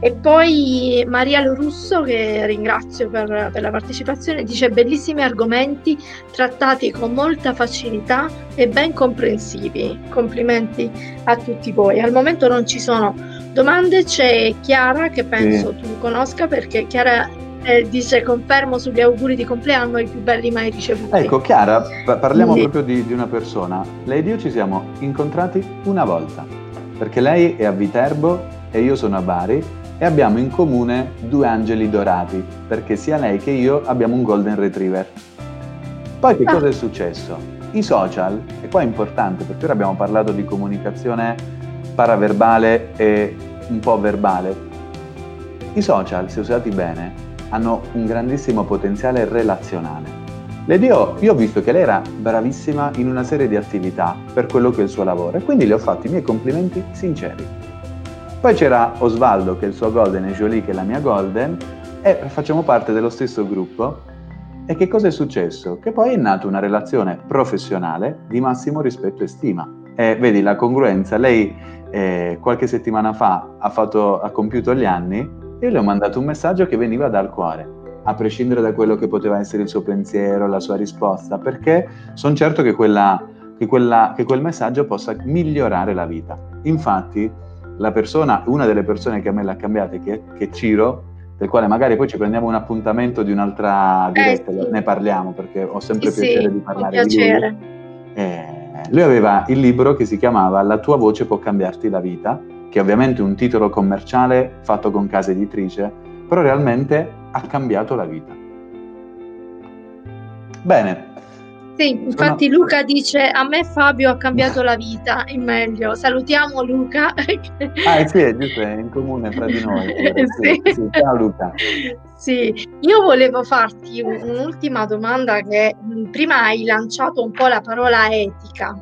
[SPEAKER 1] E poi Maria Lorusso, che ringrazio per, per, la partecipazione, dice bellissimi argomenti trattati con molta facilità e ben comprensivi. Complimenti a tutti voi. Al momento non ci sono domande, c'è Chiara che penso sì. tu conosca perché Chiara eh, dice confermo sugli auguri di compleanno i più belli mai ricevuti.
[SPEAKER 3] Ecco Chiara, parliamo sì. proprio di, di una persona. Lei ed io ci siamo incontrati una volta perché lei è a Viterbo e io sono a Bari e abbiamo in comune due angeli dorati, perché sia lei che io abbiamo un golden retriever. Poi che ah. cosa è successo? I social, e qua è importante perché ora abbiamo parlato di comunicazione paraverbale e un po' verbale. I social, se usati bene, hanno un grandissimo potenziale relazionale. Dio, io ho visto che lei era bravissima in una serie di attività per quello che è il suo lavoro e quindi le ho fatto i miei complimenti sinceri. Poi c'era Osvaldo, che è il suo Golden, e Jolie, che è la mia Golden, e facciamo parte dello stesso gruppo. E che cosa è successo? Che poi è nata una relazione professionale di massimo rispetto e stima. E vedi la congruenza, lei eh, qualche settimana fa ha, fatto, ha compiuto gli anni e io le ho mandato un messaggio che veniva dal cuore, a prescindere da quello che poteva essere il suo pensiero, la sua risposta, perché sono certo che, quella, che, quella, che quel messaggio possa migliorare la vita. Infatti, la persona, una delle persone che a me l'ha cambiata, che, che Ciro, del quale magari poi ci prendiamo un appuntamento di un'altra diretta, eh, sì. ne parliamo perché ho sempre sì, piacere
[SPEAKER 1] sì,
[SPEAKER 3] di parlare di lui. Eh, lui aveva il libro che si chiamava La tua voce può cambiarti la vita, che è ovviamente un titolo commerciale fatto con casa editrice, però realmente ha cambiato la vita. Bene,
[SPEAKER 1] Sì, infatti no. Luca dice a me Fabio ha cambiato la vita in meglio. Salutiamo Luca.
[SPEAKER 3] ah sì, è giusto, è in comune fra di noi. [laughs] sì. Sì, ciao Luca.
[SPEAKER 1] Sì, io volevo farti un'ultima domanda che prima hai lanciato un po' la parola etica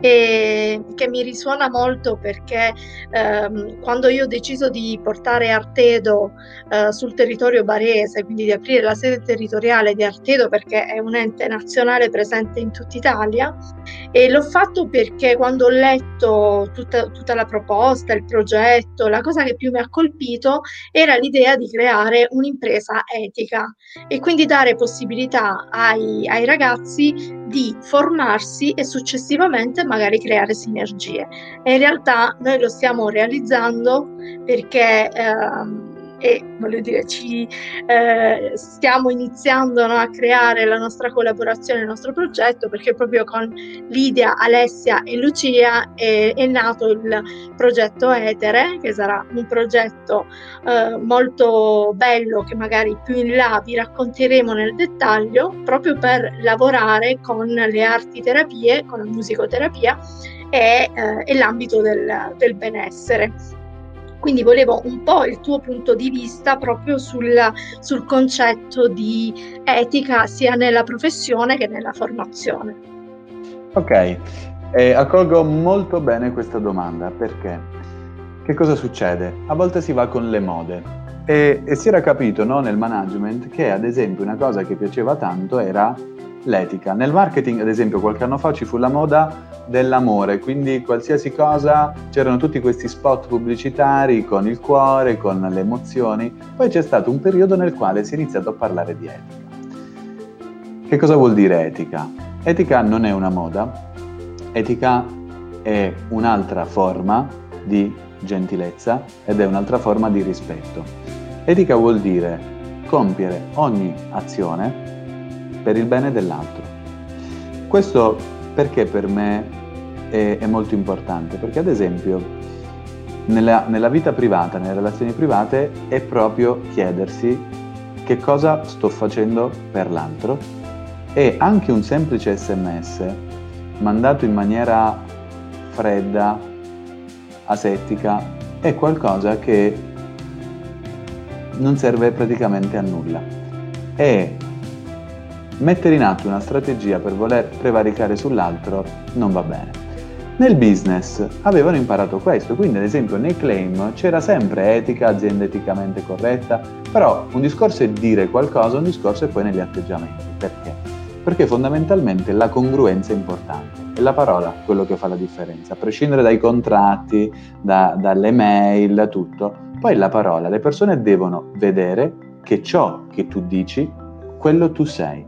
[SPEAKER 1] e che mi risuona molto perché ehm, quando io ho deciso di portare Artedo eh, sul territorio barese, quindi di aprire la sede territoriale di Artedo perché è un ente nazionale presente in tutta Italia e l'ho fatto perché quando ho letto tutta, tutta la proposta, il progetto, la cosa che più mi ha colpito era l'idea di creare un'impresa etica e quindi dare possibilità ai, ai ragazzi di formarsi e successivamente magari creare sinergie. E in realtà noi lo stiamo realizzando perché ehm, e voglio dire ci eh, stiamo iniziando no, a creare la nostra collaborazione, il nostro progetto perché proprio con Lidia, Alessia e Lucia è, è nato il progetto Etere che sarà un progetto eh, molto bello che magari più in là vi racconteremo nel dettaglio proprio per lavorare con le arti terapie, con la musicoterapia e, eh, e l'ambito del, del benessere. Quindi volevo un po' il tuo punto di vista proprio sul, sul concetto di etica sia nella professione che nella formazione.
[SPEAKER 3] Ok, eh, accolgo molto bene questa domanda perché che cosa succede? A volte si va con le mode e, e si era capito no, nel management che ad esempio una cosa che piaceva tanto era l'etica. Nel marketing, ad esempio, qualche anno fa ci fu la moda dell'amore, quindi qualsiasi cosa, c'erano tutti questi spot pubblicitari con il cuore, con le emozioni. Poi c'è stato un periodo nel quale si è iniziato a parlare di etica. Che cosa vuol dire etica? Etica non è una moda, etica è un'altra forma di gentilezza ed è un'altra forma di rispetto. Etica vuol dire compiere ogni azione per il bene dell'altro. Questo perché per me è, è molto importante? Perché ad esempio nella, nella vita privata, nelle relazioni private, è proprio chiedersi che cosa sto facendo per l'altro e anche un semplice sms mandato in maniera fredda, asettica, è qualcosa che non serve praticamente a nulla. E mettere in atto una strategia per voler prevaricare sull'altro non va bene. Nel business avevano imparato questo, quindi ad esempio nei claim c'era sempre etica, azienda eticamente corretta, però un discorso è dire qualcosa, un discorso è poi negli atteggiamenti. Perché? Perché fondamentalmente la congruenza è importante, è la parola quello che fa la differenza, a prescindere dai contratti, da, dalle mail, da tutto. Poi la parola, le persone devono vedere che ciò che tu dici, quello tu sei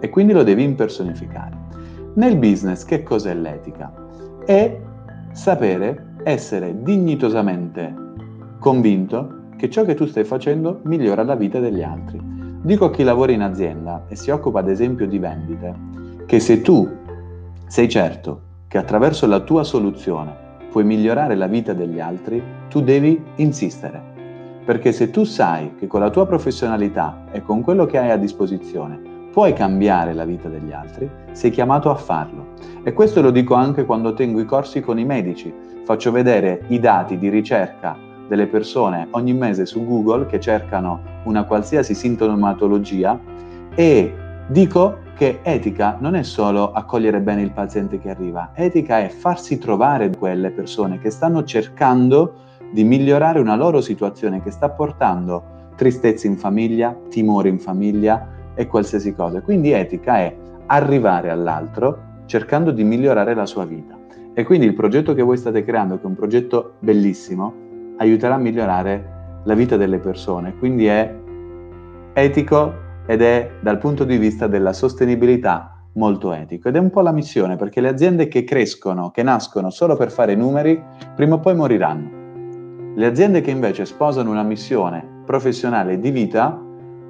[SPEAKER 3] e quindi lo devi impersonificare. Nel business che cos'è l'etica? È sapere essere dignitosamente convinto che ciò che tu stai facendo migliora la vita degli altri. Dico a chi lavora in azienda e si occupa ad esempio di vendite, che se tu sei certo che attraverso la tua soluzione puoi migliorare la vita degli altri, tu devi insistere. Perché se tu sai che con la tua professionalità e con quello che hai a disposizione puoi cambiare la vita degli altri, sei chiamato a farlo. E questo lo dico anche quando tengo i corsi con i medici. Faccio vedere i dati di ricerca delle persone ogni mese su Google che cercano una qualsiasi sintomatologia e dico che etica non è solo accogliere bene il paziente che arriva, etica è farsi trovare quelle persone che stanno cercando di migliorare una loro situazione che sta portando tristezza in famiglia, timore in famiglia, e qualsiasi cosa. Quindi etica è arrivare all'altro cercando di migliorare la sua vita. E quindi il progetto che voi state creando, che è un progetto bellissimo, aiuterà a migliorare la vita delle persone. Quindi è etico ed è dal punto di vista della sostenibilità molto etico. Ed è un po' la missione, perché le aziende che crescono, che nascono solo per fare numeri, prima o poi moriranno. Le aziende che invece sposano una missione professionale di vita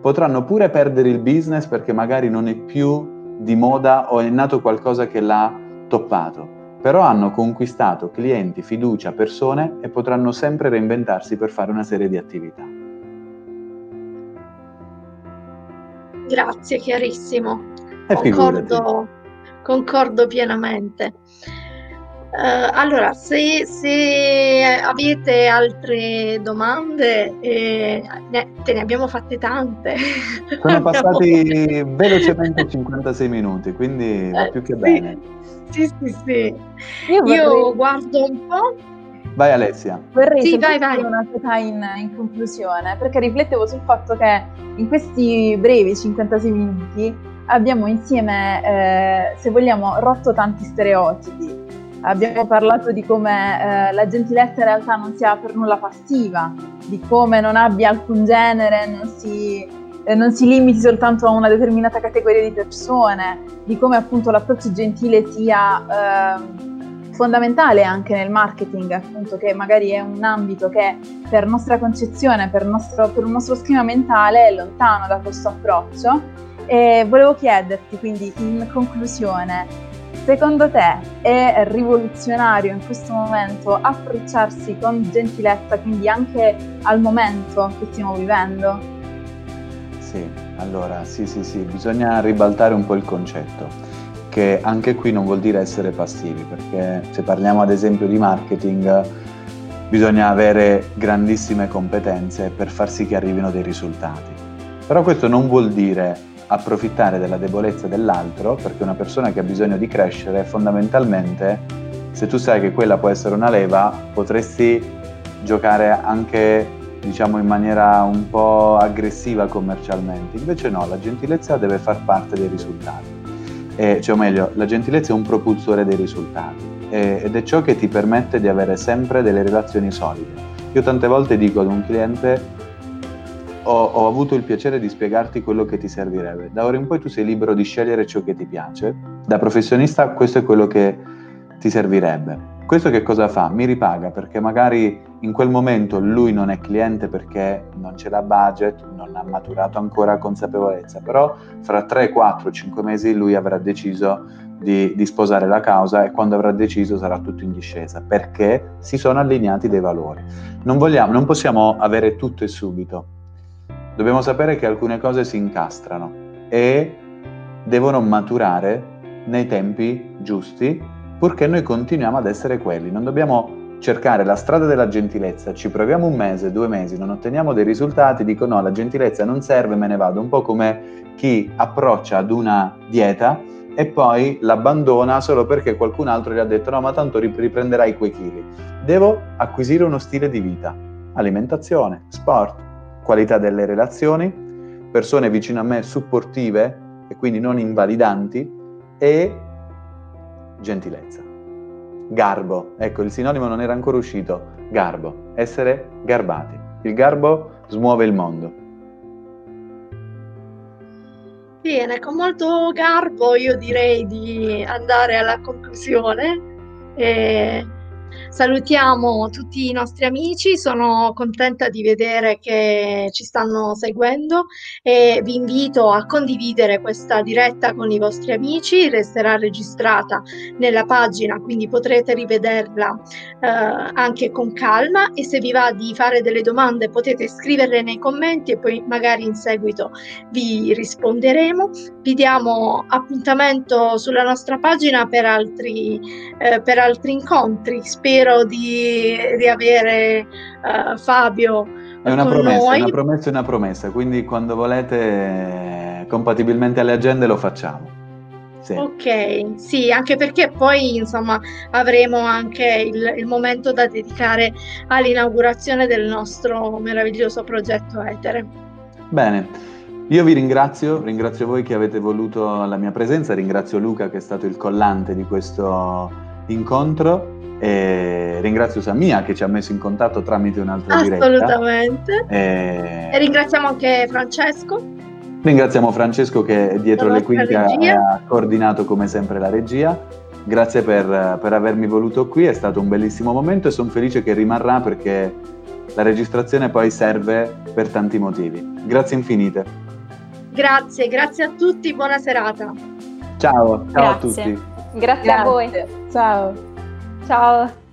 [SPEAKER 3] potranno pure perdere il business perché magari non è più di moda o è nato qualcosa che l'ha toppato, però hanno conquistato clienti, fiducia, persone e potranno sempre reinventarsi per fare una serie di attività.
[SPEAKER 1] Grazie, chiarissimo. Concordo, concordo pienamente. Uh, allora, se, se, avete altre domande, eh, ne, te ne abbiamo fatte tante.
[SPEAKER 3] Sono [laughs] passati [laughs] velocemente 56 minuti, quindi va più che bene.
[SPEAKER 1] Sì, sì, sì. Io, vorrei... Io guardo un po'.
[SPEAKER 3] Vai Alessia.
[SPEAKER 2] Vorrei sì, vai, vai. una cosa in, in, conclusione, perché riflettevo sul fatto che in questi brevi 56 minuti abbiamo insieme, eh, se vogliamo, rotto tanti stereotipi Abbiamo parlato di come eh, la gentilezza in realtà non sia per nulla passiva, di come non abbia alcun genere, non si, eh, non si limiti soltanto a una determinata categoria di persone, di come appunto l'approccio gentile sia eh, fondamentale anche nel marketing, appunto che magari è un ambito che per nostra concezione, per, nostro, per un nostro schema mentale è lontano da questo approccio. E volevo chiederti quindi in conclusione Secondo te è rivoluzionario in questo momento approcciarsi con gentilezza, quindi anche al momento che stiamo vivendo?
[SPEAKER 3] Sì, allora sì, sì, sì, bisogna ribaltare un po' il concetto, che anche qui non vuol dire essere passivi, perché se parliamo ad esempio di marketing, bisogna avere grandissime competenze per far sì che arrivino dei risultati. Però questo non vuol dire approfittare della debolezza dell'altro, perché una persona che ha bisogno di crescere, fondamentalmente, se tu sai che quella può essere una leva, potresti giocare anche diciamo in maniera un po' aggressiva commercialmente. Invece no, la gentilezza deve far parte dei risultati. E, cioè, o meglio, la gentilezza è un propulsore dei risultati e, ed è ciò che ti permette di avere sempre delle relazioni solide. Io tante volte dico ad un cliente ho, ho, avuto il piacere di spiegarti quello che ti servirebbe. Da ora in poi tu sei libero di scegliere ciò che ti piace. Da professionista questo è quello che ti servirebbe. Questo che cosa fa? Mi ripaga perché magari in quel momento lui non è cliente perché non ce l'ha budget, non ha maturato ancora consapevolezza, però fra 3, 4, 5 mesi lui avrà deciso di, di, sposare la causa e quando avrà deciso sarà tutto in discesa perché si sono allineati dei valori. Non, vogliamo, non possiamo avere tutto e subito, dobbiamo sapere che alcune cose si incastrano e devono maturare nei tempi giusti purché noi continuiamo ad essere quelli. Non dobbiamo cercare la strada della gentilezza, ci proviamo un mese, due mesi, non otteniamo dei risultati, dico no, la gentilezza non serve, me ne vado, un po' come chi approccia ad una dieta e poi l'abbandona solo perché qualcun altro gli ha detto no, ma tanto riprenderai quei chili. Devo acquisire uno stile di vita, alimentazione, sport, qualità delle relazioni, persone vicino a me supportive e quindi non invalidanti e gentilezza. Garbo, ecco il sinonimo non era ancora uscito, garbo, essere garbati. Il garbo smuove il mondo.
[SPEAKER 1] Bene, con molto garbo io direi di andare alla conclusione. E Salutiamo tutti i nostri amici, sono contenta di vedere che ci stanno seguendo e vi invito a condividere questa diretta con i vostri amici, resterà registrata nella pagina, quindi potrete rivederla eh, anche con calma e se vi va di fare delle domande potete scriverle nei commenti e poi magari in seguito vi risponderemo. Vi diamo appuntamento sulla nostra pagina per altri, eh, per altri incontri. Spero spero di, di avere uh, Fabio.
[SPEAKER 3] È una promessa, noi. una promessa, una promessa, quindi quando volete, compatibilmente alle agende, lo facciamo.
[SPEAKER 1] Sì. Ok, sì, anche perché poi insomma avremo anche il, il, momento da dedicare all'inaugurazione del nostro meraviglioso progetto Etere.
[SPEAKER 3] Bene, io vi ringrazio, ringrazio voi che avete voluto la mia presenza, ringrazio Luca che è stato il collante di questo incontro e ringrazio Samia che ci ha messo in contatto tramite un'altra
[SPEAKER 1] diretta. Assolutamente. E... e ringraziamo anche Francesco.
[SPEAKER 3] Ringraziamo Francesco che dietro le quinte ha coordinato come sempre la regia. Grazie per, per, avermi voluto qui, è stato un bellissimo momento e sono felice che rimarrà perché la registrazione poi serve per tanti motivi. Grazie infinite.
[SPEAKER 1] Grazie, grazie a tutti, buona serata.
[SPEAKER 3] Ciao, ciao grazie. a tutti.
[SPEAKER 4] Grazie, grazie. a voi.
[SPEAKER 2] Ciao.
[SPEAKER 4] Ciao.